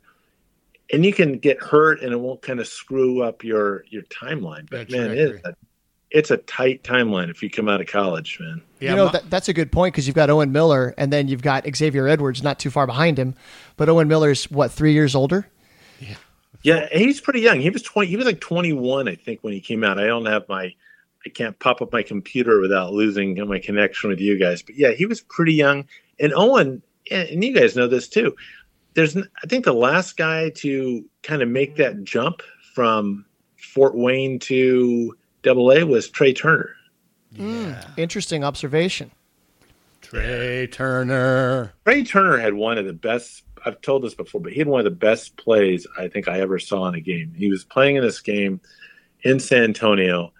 and you can get hurt and it won't kind of screw up your your timeline. But That's man it is it's a tight timeline if you come out of college, man. Yeah, you know that, that's a good point because you've got Owen Miller and then you've got Xavier Edwards not too far behind him, but Owen Miller's what three years older? Yeah, yeah, he's pretty young. He was twenty. He was like twenty one, I think, when he came out. I don't have my, I can't pop up my computer without losing my connection with you guys. But yeah, he was pretty young. And Owen, and you guys know this too. There's, I think, the last guy to kind of make that jump from Fort Wayne to double A was Trea Turner. Hmm, yeah. Mm, interesting observation. Trea Turner. Trea Turner had one of the best. I've told this before, but he had one of the best plays I think I ever saw in a game. He was playing in this game in San Antonio.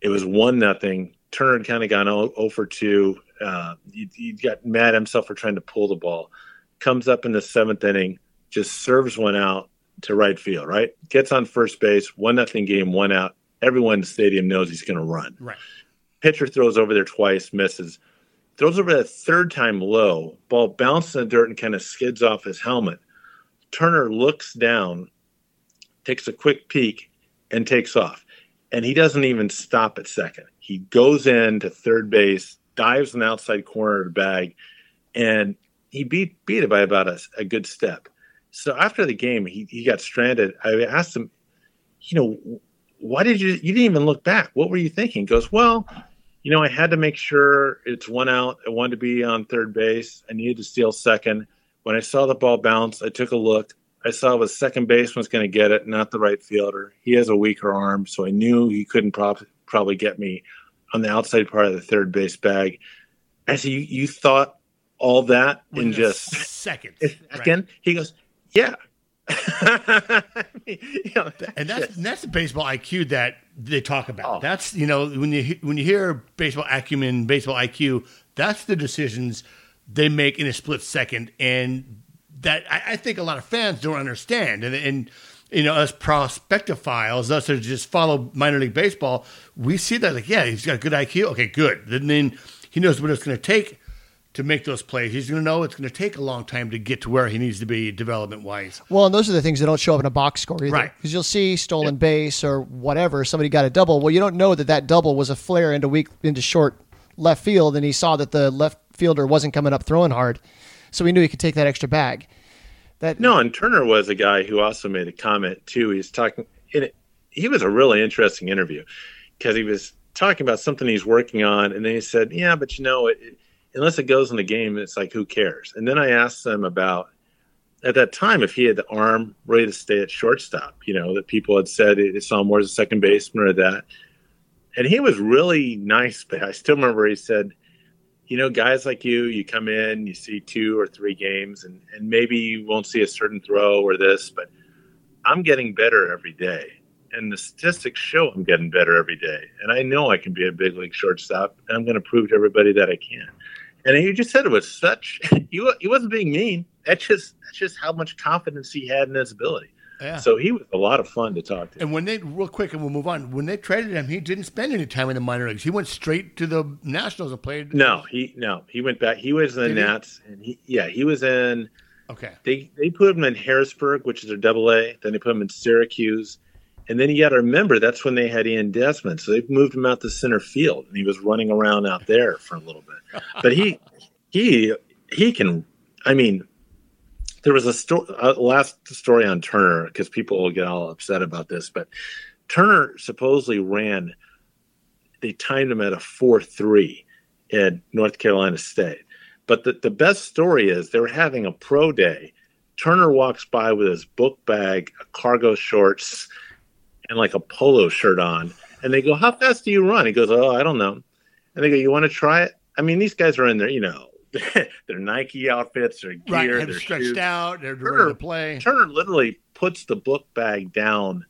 It was one nothing. Turner had kind of gone 0, for 2. Uh, he, he got mad at himself for trying to pull the ball. Comes up in the seventh inning, just serves one out to right field. Right, gets on first base, one nothing game, one out. Everyone in the stadium knows he's going to run. Right. Pitcher throws over there twice, misses. Throws over that third time low. Ball bounces in the dirt and kind of skids off his helmet. Turner looks down, takes a quick peek, and takes off. And he doesn't even stop at second. He goes in to third base, dives in the outside corner of the bag, and he beat beat it by about a, a good step. So after the game, he, he got stranded. I asked him, you know, why did you you didn't even look back? What were you thinking? He goes, Well, you know, I had to make sure it's one out. I wanted to be on third base. I needed to steal second. When I saw the ball bounce, I took a look. I saw it was second was going to get it, not the right fielder. He has a weaker arm, so I knew he couldn't prob- probably get me on the outside part of the third base bag. I said, you, you thought all that in just seconds. Second, right. he goes, yeah. <laughs> you know, that's and that's just, that's the baseball IQ that they talk about. Oh. That's you know when you when you hear baseball acumen, baseball IQ, that's the decisions they make in a split second, and that I, I think a lot of fans don't understand. And, and you know, us prospectophiles, us that just follow minor league baseball, we see that like, yeah, he's got good IQ. Okay, good. And then he knows what it's going to take to make those plays. He's going to know it's going to take a long time to get to where he needs to be development wise. Well, and those are the things that don't show up in a box score either. Right. Because you'll see stolen yeah. base or whatever, somebody got a double. Well, you don't know that that double was a flare into weak into short left field, and he saw that the left fielder wasn't coming up throwing hard, so he knew he could take that extra bag. That no, and Turner was a guy who also made a comment too. He's talking. It, he was a really interesting interview because he was talking about something he's working on, and then he said, "Yeah, but you know, it, it, unless it goes in the game, it's like who cares?" And then I asked him about at that time if he had the arm ready to stay at shortstop. You know, that people had said it saw him more as a second baseman or that, and he was really nice. But I still remember he said you know, guys like you, you come in, you see two or three games, and, and maybe you won't see a certain throw or this, but I'm getting better every day. And the statistics show I'm getting better every day. And I know I can be a big league shortstop, and I'm going to prove to everybody that I can. And he just said it was such, <laughs> he, he wasn't being mean. That's just, that's just how much confidence he had in his ability. Yeah. So he was a lot of fun to talk to. And when they, real quick, and we'll move on. When they traded him, he didn't spend any time in the minor leagues. He went straight to the Nationals and played. No, he no, he went back. He was in the Did Nats, he? and he yeah, he was in. Okay. They they put him in Harrisburg, which is their Double A. Then they put him in Syracuse, and then you got to remember that's when they had Ian Desmond, so they moved him out to center field, and he was running around out there for a little bit. But he he he can. I mean, there was a story, last story on Turner because people will get all upset about this, but Turner supposedly ran. They timed him at a four three at North Carolina State, but the the best story is they were having a pro day. Turner walks by with his book bag, cargo shorts, and like a polo shirt on, and they go, "How fast do you run?" He goes, "Oh, I don't know." And they go, "You want to try it?" I mean, these guys are in there, you know, <laughs> their Nike outfits, their gear, right, their stretched shoes. out, they're Turner, ready to play. Turner literally puts the book bag down,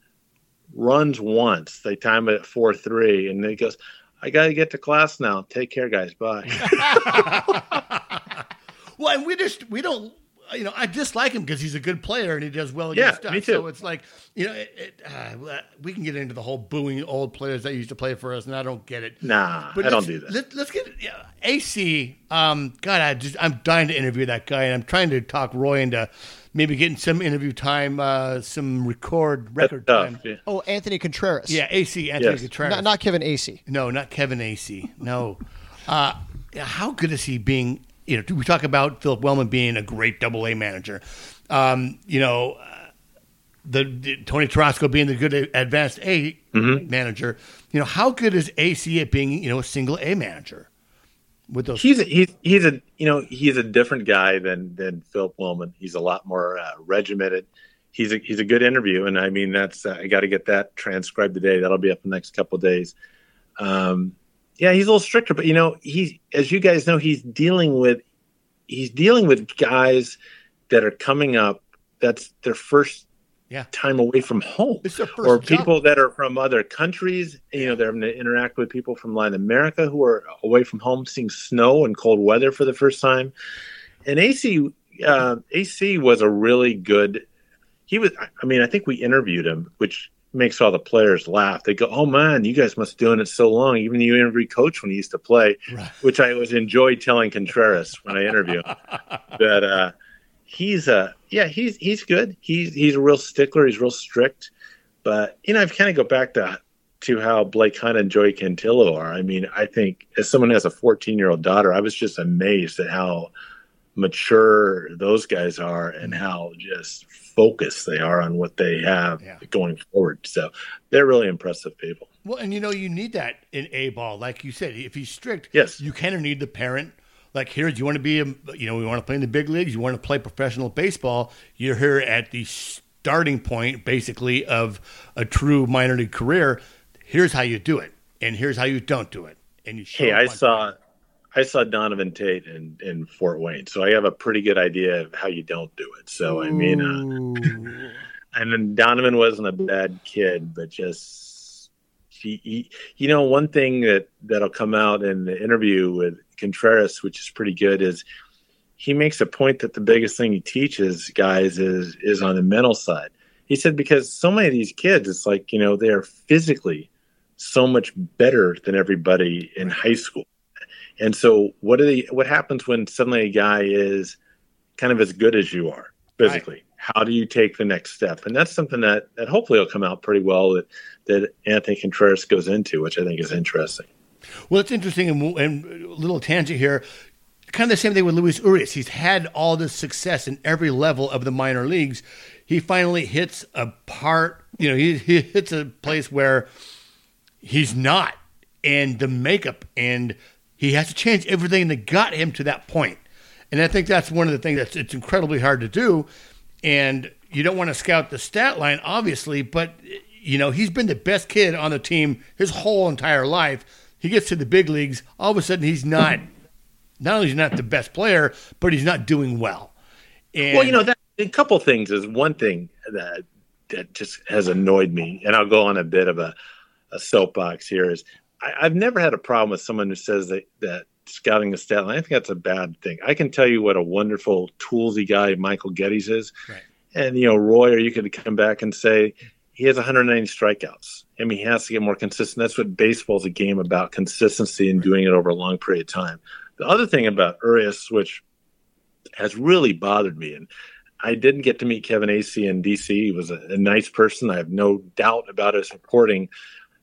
runs once. They time it at four three, and he goes, "I got to get to class now. Take care, guys. Bye." <laughs> <laughs> well, and we just we don't you know, I dislike him because he's a good player and he does well against yeah, us. Me too. So it's like, you know, it, it, uh, we can get into the whole booing old players that used to play for us, and I don't get it. Nah, but I don't do that. Let, us get yeah, AC. Um, God, I just I'm dying to interview that guy, and I'm trying to talk Roy into maybe getting some interview time, uh, some record record time. Yeah. Oh, Anthony Contreras. Yeah, AC Anthony yes. Contreras. Not, not Kevin Acee. No, not Kevin Acee. No. uh, how good is he being you know, we talk about Philip Wellman being a great Double A manager. Um, you know, uh, the, the, Tony Tarasco being the good advanced A mm-hmm. manager. You know, how good is AC at being you know a single A manager? With those, he's a, he's he's a you know he's a different guy than than Philip Wellman. He's a lot more uh, regimented. He's a he's a good interview, and I mean that's uh, I got to get that transcribed today. That'll be up in the next couple days. Um, yeah, he's a little stricter, but you know, he's as you guys know, he's dealing with he's dealing with guys that are coming up. That's their first yeah. time away from home, or people that are from other countries. You know, they're going to interact with people from Latin America who are away from home, seeing snow and cold weather for the first time. And AC uh, AC was a really good. he was. I mean, I think we interviewed him, which makes all the players laugh. They go, "Oh man, you guys must be doing it so long." Even you interviewed coach when he used to play, right. which I always enjoyed telling Contreras when I interview him. <laughs> but uh, he's a uh, yeah, he's he's good. He's he's a real stickler. He's real strict. But you know, I've kind of go back to to how Blake Hunt and Joey Cantillo are. I mean, I think as someone who has a 14 year old daughter, I was just amazed at how mature those guys are and how just focused they are on what they have yeah. going forward. So they're really impressive people. Well, and you know, you need that in A ball. Like you said, if he's strict, yes, you kind of need the parent. Like here, do you want to be, a, you know, we want to play in the big leagues. You want to play professional baseball. You're here at the starting point, basically, of a true minor league career. Here's how you do it, and here's how you don't do it. And you. Hey, I saw. I saw Donovan Tate in, in Fort Wayne, so I have a pretty good idea of how you don't do it. So I mean, uh, and then Donovan wasn't a bad kid, but just he, he, you know, one thing that that'll come out in the interview with Contreras, which is pretty good, is he makes a point that the biggest thing he teaches guys is is on the mental side. He said because so many of these kids, it's like you know they're physically so much better than everybody in high school and so, what are the what happens when suddenly a guy is kind of as good as you are physically? Right. How do you take the next step? And that's something that that hopefully will come out pretty well that that Anthony Contreras goes into, which I think is interesting. Well, it's interesting and, and a little tangent here. Kind of the same thing with Luis Urias. He's had all this success in every level of the minor leagues. He finally hits a part, you know, he, he hits a place where he's not. And the makeup and he has to change everything that got him to that point. And I think that's one of the things that's it's incredibly hard to do. And you don't want to scout the stat line, obviously, but you know, he's been the best kid on the team his whole entire life. He gets to the big leagues, all of a sudden he's not not only he's not the best player, but he's not doing well. And, well, you know, that a couple things is one thing that that just has annoyed me, and I'll go on a bit of a, a soapbox here is I, have never had a problem with someone who says that, that scouting the stat line. I think that's a bad thing. I can tell you what a wonderful toolsy guy Michael Gettys is. Right. And, you know, Roy, or you could come back and say he has 190 strikeouts. I mean, he has to get more consistent. That's what baseball is a game about consistency and doing it over a long period of time. The other thing about Urias, which has really bothered me, and I didn't get to meet Kevin Acee in DC. He was a, a nice person. I have no doubt about his reporting.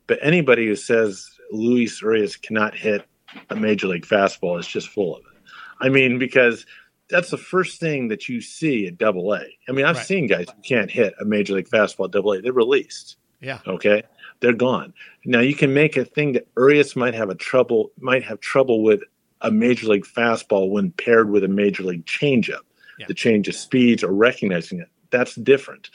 But anybody who says Luis Urias cannot hit a major league fastball is just full of it. I mean, because that's the first thing that you see at double A. I mean, I've right. seen guys who can't hit a major league fastball at double A. They're released. Yeah. Okay. They're gone. Now you can make a thing that Urias might have a trouble might have trouble with a major league fastball when paired with a major league changeup. Yeah. The change of speeds or recognizing it. That's different.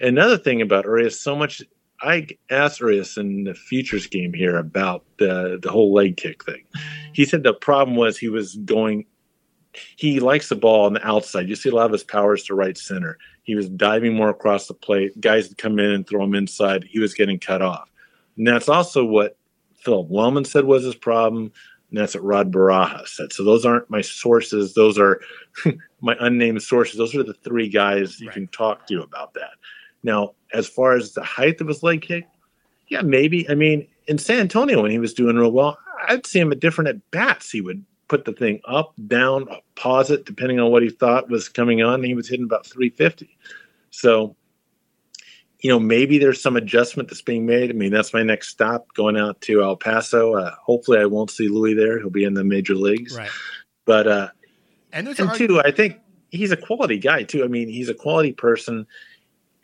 Another thing about Urias, so much I asked Urias in the futures game here about the the whole leg kick thing. He said the problem was he was going. He likes the ball on the outside. You see a lot of his powers to right center. He was diving more across the plate. Guys would come in and throw him inside. He was getting cut off. And that's also what Philip Wellman said was his problem. And that's what Rod Barajas said. So those aren't my sources. Those are <laughs> my unnamed sources. Those are the three guys you right. can talk to about that. Now, as far as the height of his leg kick, yeah, maybe. I mean, in San Antonio when he was doing real well, I'd see him at different at bats. He would put the thing up, down, pause it, depending on what he thought was coming on. he was hitting about 350. So, you know, maybe there's some adjustment that's being made. I mean, that's my next stop going out to El Paso. Uh, hopefully, I won't see Louis there. He'll be in the major leagues. Right. But, uh, and, and two, I think he's a quality guy, too. I mean, he's a quality person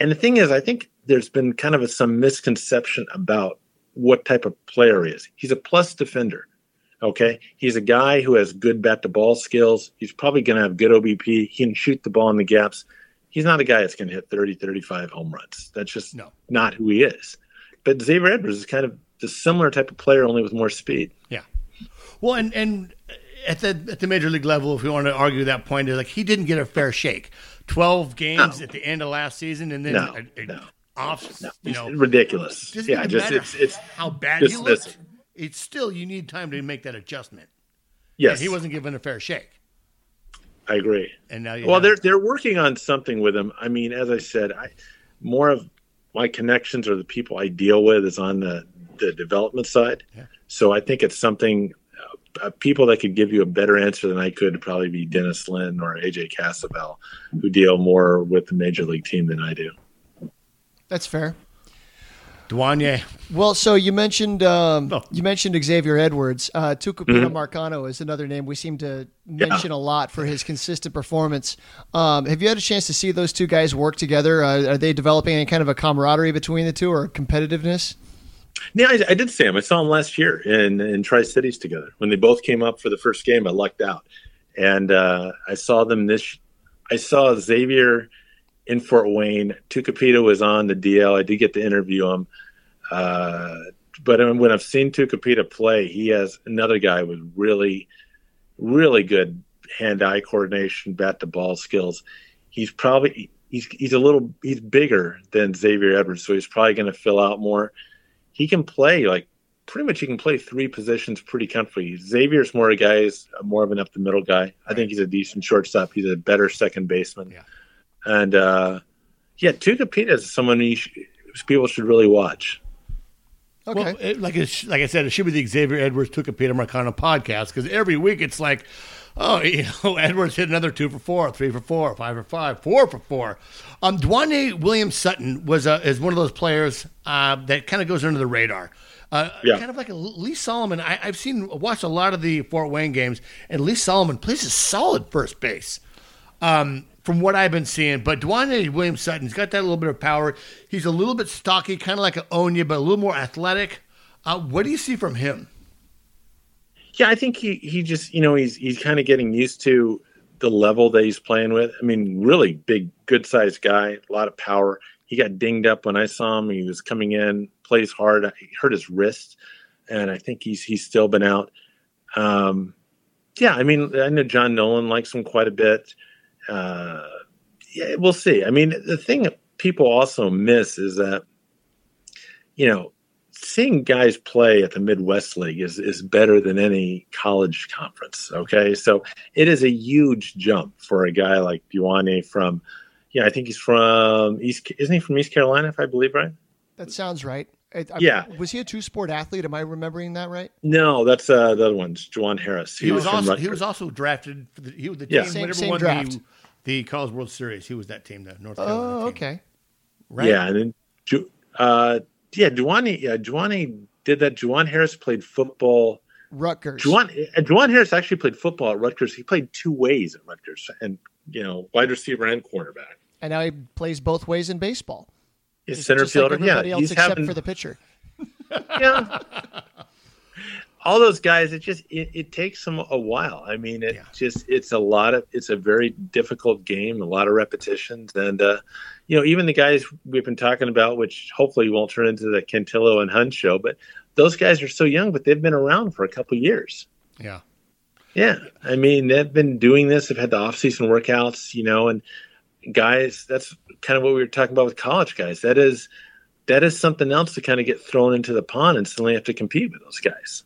and the thing is, I think there's been kind of a, some misconception about what type of player he is. He's a plus defender. Okay. He's a guy who has good bat to ball skills. He's probably going to have good OBP. He can shoot the ball in the gaps. He's not a guy that's going to hit 30, 35 home runs. That's just no. not who he is. But Xavier Edwards is kind of the similar type of player, only with more speed. Yeah. Well, and, and at the at the major league level, if we want to argue that point, is like he didn't get a fair shake. 12 games no. at the end of last season and then no, a, a no, off, no. you know, ridiculous. Yeah, just it's it's how bad he looked. It's still you need time to make that adjustment. Yes, he wasn't given a fair shake. I agree. And now, well, they're they're working on something with him. I mean, as I said, I more of my connections or the people I deal with is on the the development side. Yeah. So I think it's something people that could give you a better answer than I could probably be Dennis Lin or AJ Cassavell, who deal more with the major league team than I do. That's fair. Duanye. Well, so you mentioned um, oh. you mentioned Xavier Edwards. Uh, Tucupita mm-hmm. Marcano is another name we seem to mention yeah. a lot for his consistent performance. Um, have you had a chance to see those two guys work together? Uh, are they developing any kind of a camaraderie between the two or competitiveness? Yeah, I, I did see him. I saw him last year in in Tri Cities together when they both came up for the first game. I lucked out, and uh, I saw them this. I saw Xavier in Fort Wayne. Tucupita was on the DL. I did get to interview him. Uh, but when I've seen Tucupita play, he has another guy with really, really good hand-eye coordination, bat-to-ball skills. He's probably he's he's a little he's bigger than Xavier Edwards, so he's probably going to fill out more. He can play like pretty much he can play three positions pretty comfortably. Xavier's more a guy is more of an up the middle guy. I think he's a decent shortstop. He's a better second baseman. Yeah. And uh, yeah, Tucupita is someone sh- people should really watch. Okay. Well, it, like it, like I said, it should be the Xavier Edwards Tucupita Marcano podcast because every week it's like, oh, <laughs> you know, Edwards hit another two for four, three for four, five for five, four for four. Um, Dwayne Williams Sutton was a, is one of those players uh, that kind of goes under the radar. Uh, yeah. Kind of like a Lee Solomon. I, have seen watched a lot of the Fort Wayne games, and Lee Solomon plays a solid first base. Um, from what I've been seeing. But Dwayne Williams Sutton's got that little bit of power. He's a little bit stocky, kind of like an Oña, but a little more athletic. Uh, what do you see from him? Yeah, I think he he just you know he's he's kind of getting used to the level that he's playing with. I mean, really big, good sized guy, a lot of power. He got dinged up when I saw him. He was coming in, plays hard. He hurt his wrist, and I think he's he's still been out. Um, yeah, I mean, I know John Nolan likes him quite a bit uh, yeah, we'll see. I mean, the thing people also miss is that, you know, seeing guys play at the Midwest League is, is better than any college conference. Okay. So it is a huge jump for a guy like Duane from, yeah, I think he's from East, isn't he from East Carolina, if I believe right? That sounds right. I, I, yeah. Was he a two sport athlete? Am I remembering that right? No, that's uh, the other one, Jawuan Harris. He, he was, was also he was also drafted for the he was the team same, same draft. The, the College World Series. He was that team, the North Carolina. Oh, okay. Right. Yeah, and then uh, yeah, Juwani, yeah, Juwani did that. Jawuan Harris played football. Rutgers. Jawuan, Jawuan Harris actually played football at Rutgers. He played two ways at Rutgers, and you know, wide receiver and cornerback. And now he plays both ways in baseball. He's center fielder. Like yeah, else except having, for the pitcher. Yeah. <laughs> all those guys it just it, it takes them a while. I mean it yeah. just it's a lot of it's a very difficult game a lot of repetitions and uh you know even the guys we've been talking about which hopefully won't turn into the cantillo and hunt show but those guys are so young but they've been around for a couple years. Yeah. Yeah. I mean they've been doing this they've had the off-season workouts you know and guys that's kind of what we were talking about with college guys. That is that is something else to kind of get thrown into the pond and suddenly have to compete with those guys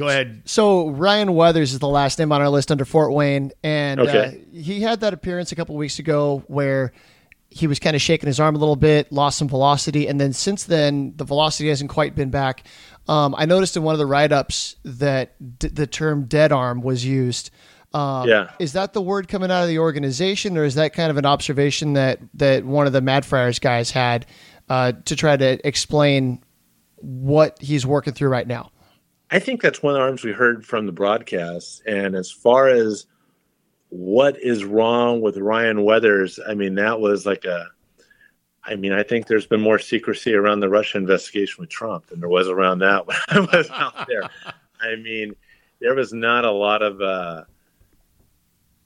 Go ahead. So Ryan Weathers is the last name on our list under Fort Wayne, and okay. uh, he had that appearance a couple weeks ago where he was kind of shaking his arm a little bit, lost some velocity, and then since then the velocity hasn't quite been back. Um, I noticed in one of the write-ups that d- the term "dead arm" was used. Um, yeah. Is that the word coming out of the organization, or is that kind of an observation that that one of the Mad Friars guys had uh, to try to explain what he's working through right now? I think that's one of the arms we heard from the broadcast. And as far as what is wrong with Ryan Weathers, I mean, that was like a. I mean, I think there's been more secrecy around the Russia investigation with Trump than there was around that <laughs> when I was out there. I mean, there was not a lot of. Uh,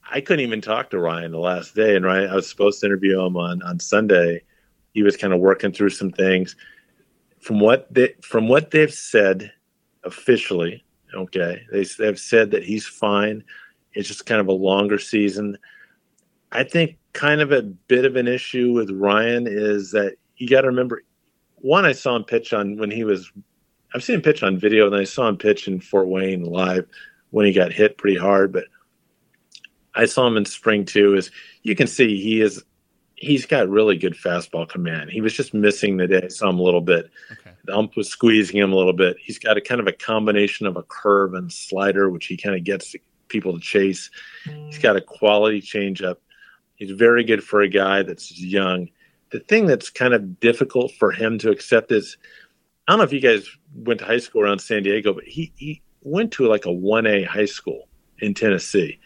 I couldn't even talk to Ryan the last day, and Ryan, I was supposed to interview him on on Sunday. He was kind of working through some things. From what they, from what they've said, officially. Okay, they have said that he's fine. It's just kind of a longer season. I think kind of a bit of an issue with Ryan is that you got to remember. One, I saw him pitch on when he was. I've seen him pitch on video, and I saw him pitch in Fort Wayne live when he got hit pretty hard. But I saw him in spring too. Is you can see he is he's got really good fastball command. He was just missing the day some a little bit. Okay. The ump was squeezing him a little bit. He's got a kind of a combination of a curve and slider, which he kind of gets people to chase. He's got a quality changeup. He's very good for a guy that's young. The thing that's kind of difficult for him to accept is I don't know if you guys went to high school around San Diego, but he, he went to like a 1A high school in Tennessee.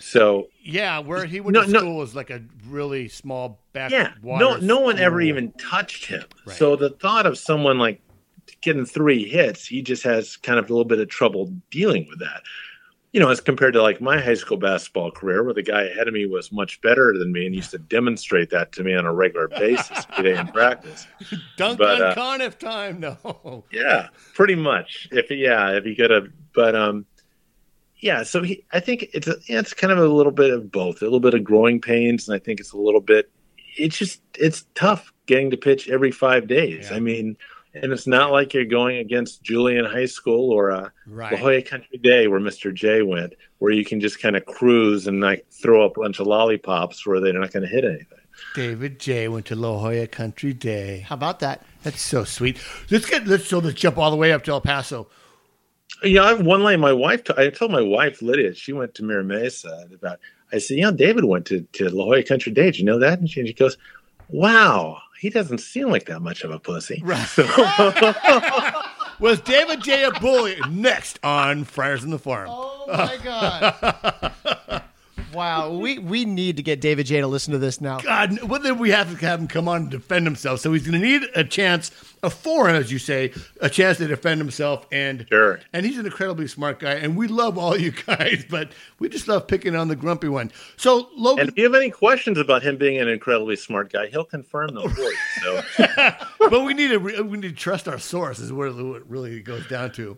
So yeah, where he went no, to school no, was like a really small back. Yeah, no, no one ever even touched him. Right. So the thought of someone like getting three hits, he just has kind of a little bit of trouble dealing with that. You know, as compared to like my high school basketball career, where the guy ahead of me was much better than me and used to demonstrate that to me on a regular <laughs> basis today in practice. Dunk but, on uh, Conniff time, no. Yeah, pretty much. If yeah, if he could have, but um, yeah, so he, I think it's a, it's kind of a little bit of both, a little bit of growing pains, and I think it's a little bit. It's just it's tough getting to pitch every five days. Yeah. I mean, and it's not like you're going against Julian High School or a right. La Jolla Country Day where Mr. J went, where you can just kind of cruise and like throw up a bunch of lollipops where they're not going to hit anything. David J went to La Jolla Country Day. How about that? That's so sweet. Let's get let's so let's jump all the way up to El Paso. Yeah, I have one line. My wife, t- I told my wife Lydia, she went to Mira Mesa. About, I said, you know, David went to to La Jolla Country Day. Did you know that? And she, and she goes, "Wow, he doesn't seem like that much of a pussy." Right. <laughs> So, <laughs> Was David J a bully? Next on Friars in the Farm. Oh my god. <laughs> Wow, we we need to get David J to listen to this now. God, whether we have to have him come on and defend himself, so he's going to need a chance, a foreign, as you say, a chance to defend himself. And sure, and he's an incredibly smart guy, and we love all you guys, <laughs> but we just love picking on the grumpy one. So, Logan, and if you have any questions about him being an incredibly smart guy, he'll confirm them for you. So. <laughs> but we need to we need to trust our source is where it really goes down to.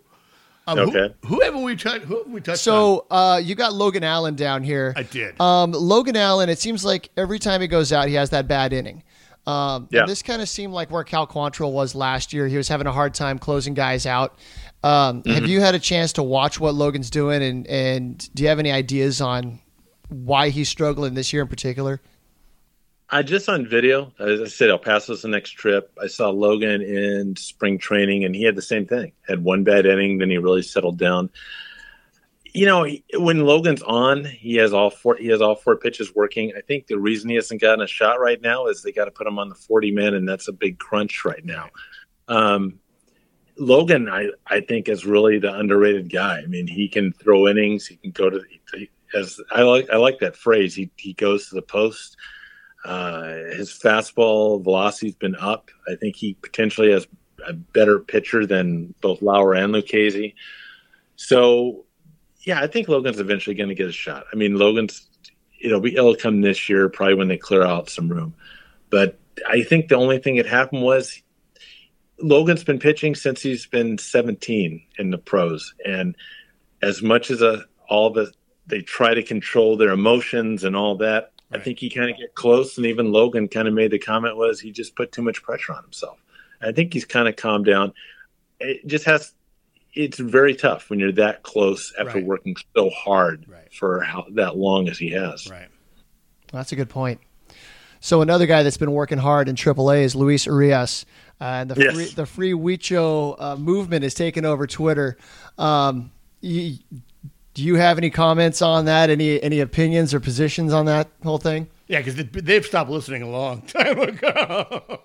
Um, okay. Who, who, haven't we touched? Who have we touched? So uh, you got Logan Allen down here. I did. Um, Logan Allen. It seems like every time he goes out, he has that bad inning. Um, yeah. This kind of seemed like where Cal Quantrill was last year. He was having a hard time closing guys out. Um, mm-hmm. Have you had a chance to watch what Logan's doing, and and do you have any ideas on why he's struggling this year in particular? I just on video, as I said, El Paso's the next trip. I saw Logan in spring training, and he had the same thing. Had one bad inning, then he really settled down. You know, when Logan's on, he has all four. He has all four pitches working. I think the reason he hasn't gotten a shot right now is they got to put him on the forty man, and that's a big crunch right now. Um, Logan, I I think is really the underrated guy. I mean, he can throw innings. He can go to. As I like, I like that phrase. He he goes to the post. Uh, his fastball velocity's been up. I think he potentially has a better pitcher than both Lauer and Lucchesi. So, yeah, I think Logan's eventually going to get a shot. I mean, Logan's it'll be it'll come this year, probably when they clear out some room. But I think the only thing that happened was Logan's been pitching since he's been 17 in the pros, and as much as a, uh, all the they try to control their emotions and all that. Right. I think he kind of get close, and even Logan kind of made the comment was he just put too much pressure on himself. I think he's kind of calmed down. It just has. It's very tough when you're that close after right. working so hard right. for how that long as he has. Right. Well, that's a good point. So another guy that's been working hard in AAA is Luis Urias. Uh, and the yes. free, the free Huicho uh, movement is taking over Twitter. Um, you, do you have any comments on that? Any any opinions or positions on that whole thing? Yeah, because they've stopped listening a long <laughs> time ago.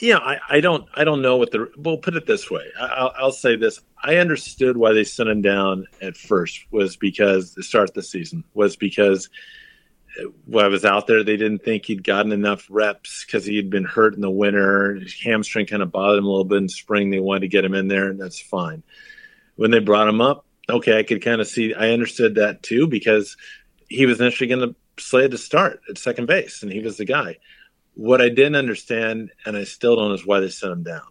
yeah, I, I, don't I don't know what the well put it this way. I, will say this: I understood why they sent him down at first was because the start of the season was because uh, when I was out there, they didn't think he'd gotten enough reps because he had been hurt in the winter. His hamstring kind of bothered him a little bit in spring. They wanted to get him in there, and that's fine. When they brought him up, okay, I could kind of see. I understood that too because he was initially going to slated to start at second base, and he was the guy. What I didn't understand, and I still don't, is why they sent him down.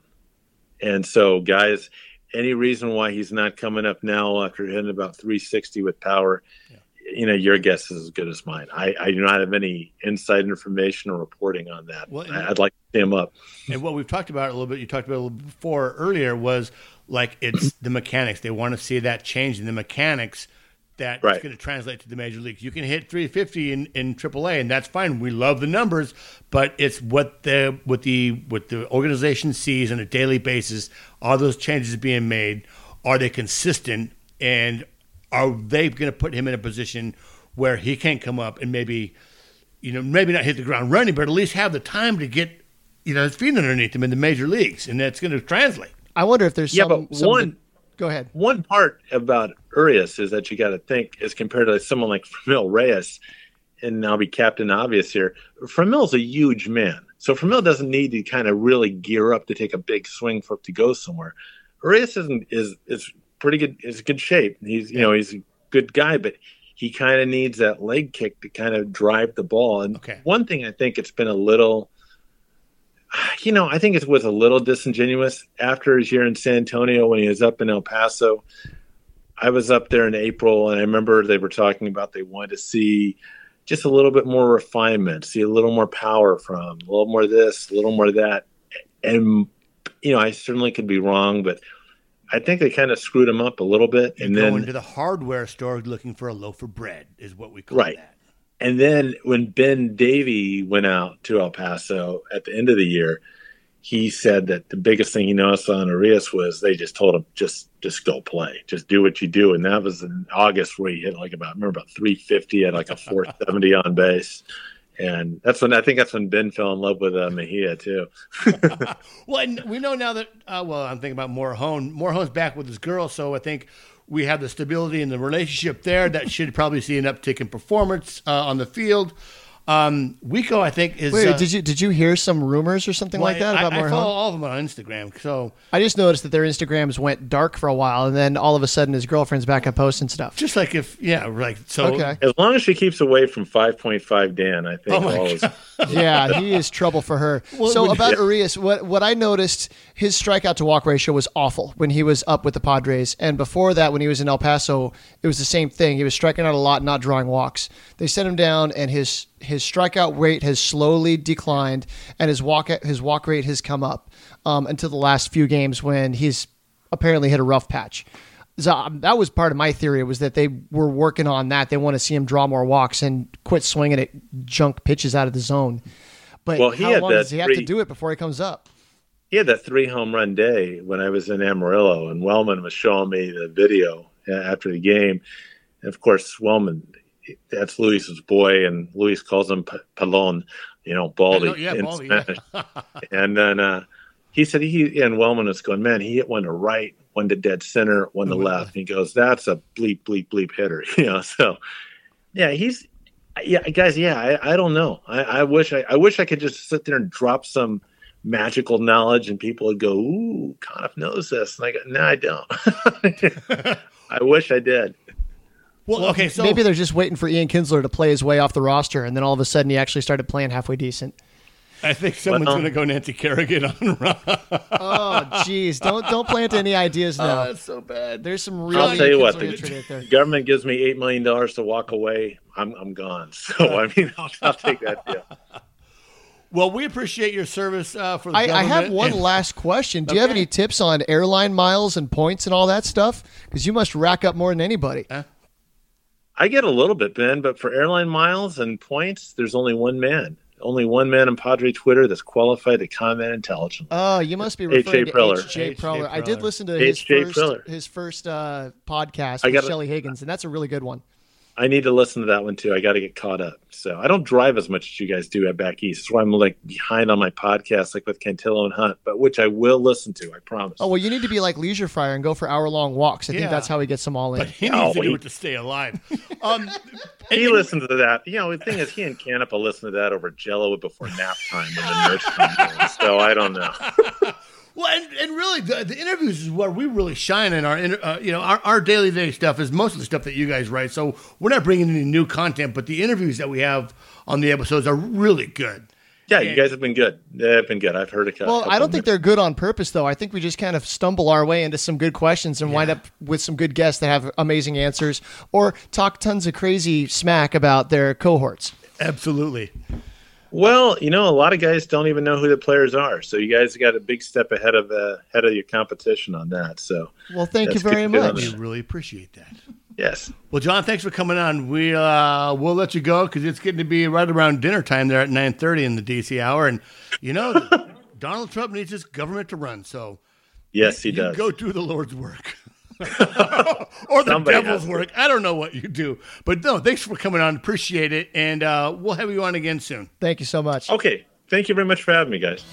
And so, guys, any reason why he's not coming up now after hitting about 360 with power? Yeah. You know, your guess is as good as mine. I, I, do not have any inside information or reporting on that. Well, I'd like to see him up. And what we've talked about a little bit, you talked about a little before earlier, was like it's <clears throat> the mechanics. They want to see that change in the mechanics that's Right. going to translate to the major leagues. You can hit 350 in, in AAA, and that's fine. We love the numbers, but it's what the what the what the organization sees on a daily basis. Are those changes being made? Are they consistent? And are they going to put him in a position where he can come up and maybe, you know, maybe not hit the ground running, but at least have the time to get, you know, his feet underneath him in the major leagues, and that's going to translate. I wonder if there's Yeah, some, but some one- Go ahead. One part about Urias is that you got to think, as compared to someone like Franmil Reyes, and I'll be Captain Obvious here. Franmil's a huge man, so Franmil doesn't need to kind of really gear up to take a big swing for to go somewhere. Urias isn't is is pretty good. Is good shape. He's you know he's a good guy, but he kind of needs that leg kick to kind of drive the ball. And Okay. one thing I think it's been a little you know, I think it was a little disingenuous after his year in San Antonio when he was up in El Paso. I was up there in April, and I remember they were talking about they wanted to see just a little bit more refinement, see a little more power from, a little more of this, a little more of that. And, you know, I certainly could be wrong, but I think they kind of screwed him up a little bit. You And then then to the hardware store looking for a loaf of bread is what we call Right. that. And then when Ben Davy went out to El Paso at the end of the year, he said that the biggest thing he noticed on Urias was they just told him just just go play, just do what you do. And that was in August where he hit like about I remember about 350 at like a 470 on base. And that's when I think that's when Ben fell in love with uh, Mejia too. <laughs> Well, and we know now that, uh, well, I'm thinking about Morejon. Morejon's back with his girl, so I think we have the stability in the relationship there. That should probably see an uptick in performance uh, on the field. Um, Wico, I think, is. Wait, uh, did you did you hear some rumors or something like that I, about I Morejon? follow all of them on Instagram, so I just noticed that their Instagrams went dark for a while, and then all of a sudden his girlfriend's back up posting stuff. just like if, yeah, like, so. Okay. As long as she keeps away from 5.5 Dan, I think Oh my all is yeah, he is trouble for her. <laughs> Well, so about Urias, what what I noticed, his strikeout to walk ratio was awful when he was up with the Padres, and before that, when he was in El Paso, it was the same thing. He was striking out a lot, not drawing walks. They sent him down, and his his strikeout rate has slowly declined, and his walk his walk rate has come up um, until the last few games when he's apparently hit a rough patch. So um, that was part of my theory was that they were working on that. They want to see him draw more walks and quit swinging at junk pitches out of the zone. But Well, he how had long does he have to do it before he comes up? he had that three home run day when I was in Amarillo, and Wellman was showing me the video uh, after the game. And of course, Wellman, that's Luis's boy, and Luis calls him P- Pelon, you know, Baldy I know, yeah, in Baldy, yeah. Spanish. <laughs> and then uh, he said he and Wellman was going, man, he hit one to right, one to dead center, one to Oh, left. He goes, that's a bleep, bleep, bleep hitter, <laughs> you know. So, yeah, he's yeah, guys. Yeah, I, I don't know. I, I wish I, I wish I could just sit there and drop some magical knowledge, and people would go, "Ooh, Conniff knows this," and I go, "No, I don't." <laughs> I wish I did. Well, okay, so Maybe they're just waiting for Ian Kinsler to play his way off the roster, and then all of a sudden he actually started playing halfway decent. I think someone's Well- going to go Nancy Kerrigan on Ron. Oh, jeez! don't don't plant any ideas <laughs> now. that's so bad. There's some real. I'll tell you what, the, hatred right there. the government gives me eight million dollars to walk away. I'm I'm gone. <laughs> So I mean, I'll, I'll take that deal. Well, we appreciate your service uh, for the I, I have one And- last question. Do you have any tips on airline miles and points and all that stuff? Because you must rack up more than anybody. I get a little bit, Ben, but for airline miles and points, there's only one man. Only one man on Padre Twitter that's qualified to comment intelligently. Oh, you must be A.J. referring to Preller. A.J. A.J. Preller. I did listen to his A.J. first Preller. his first uh, podcast I with gotta- Shelly Higgins, and that's a really good one. I need to listen to that one too. I got to get caught up. So I don't drive as much as you guys do at back east. That's why I'm like behind on my podcast, like with Cantillo and Hunt, but which I will listen to. I promise. Oh well, you need to be like Leisure Fryer and go for hour long walks. I Yeah. think that's how he gets them all in. But he No, needs to do he- it to stay alive. <laughs> Um, he and- listens to that. You know, the thing is, he and Canepa listen to that over Jello before nap time when the nurse comes in. So I don't know. <laughs> Well, and, and really, the, the interviews is where we really shine in our, inter- uh, you know, our, our daily day stuff is most of the stuff that you guys write. So we're not bringing any new content, but the interviews that we have on the episodes are really good. Yeah, you guys have been good. They've been good. I've heard a couple. Well, I don't think they're good on purpose, though. I think we just kind of stumble our way into some good questions and wind up with some good guests that have amazing answers, or talk tons of crazy smack about their cohorts. Absolutely. Well, you know, a lot of guys don't even know who the players are. So you guys got a big step ahead of uh, ahead of your competition on that. So Well, thank you very good to know much. We really appreciate that. Yes. Well, John, thanks for coming on. We uh, we'll let you go because it's getting to be right around dinner time there at nine thirty in the DC hour, and you know <laughs> Donald Trump needs his government to run. So yes, he does. Go do the Lord's work. <laughs> <laughs> or the Somebody devil's work. I don't know what you do. But no, thanks for coming on. Appreciate it. And uh, we'll have you on again soon. Thank you so much. Okay. Thank you very much for having me, guys.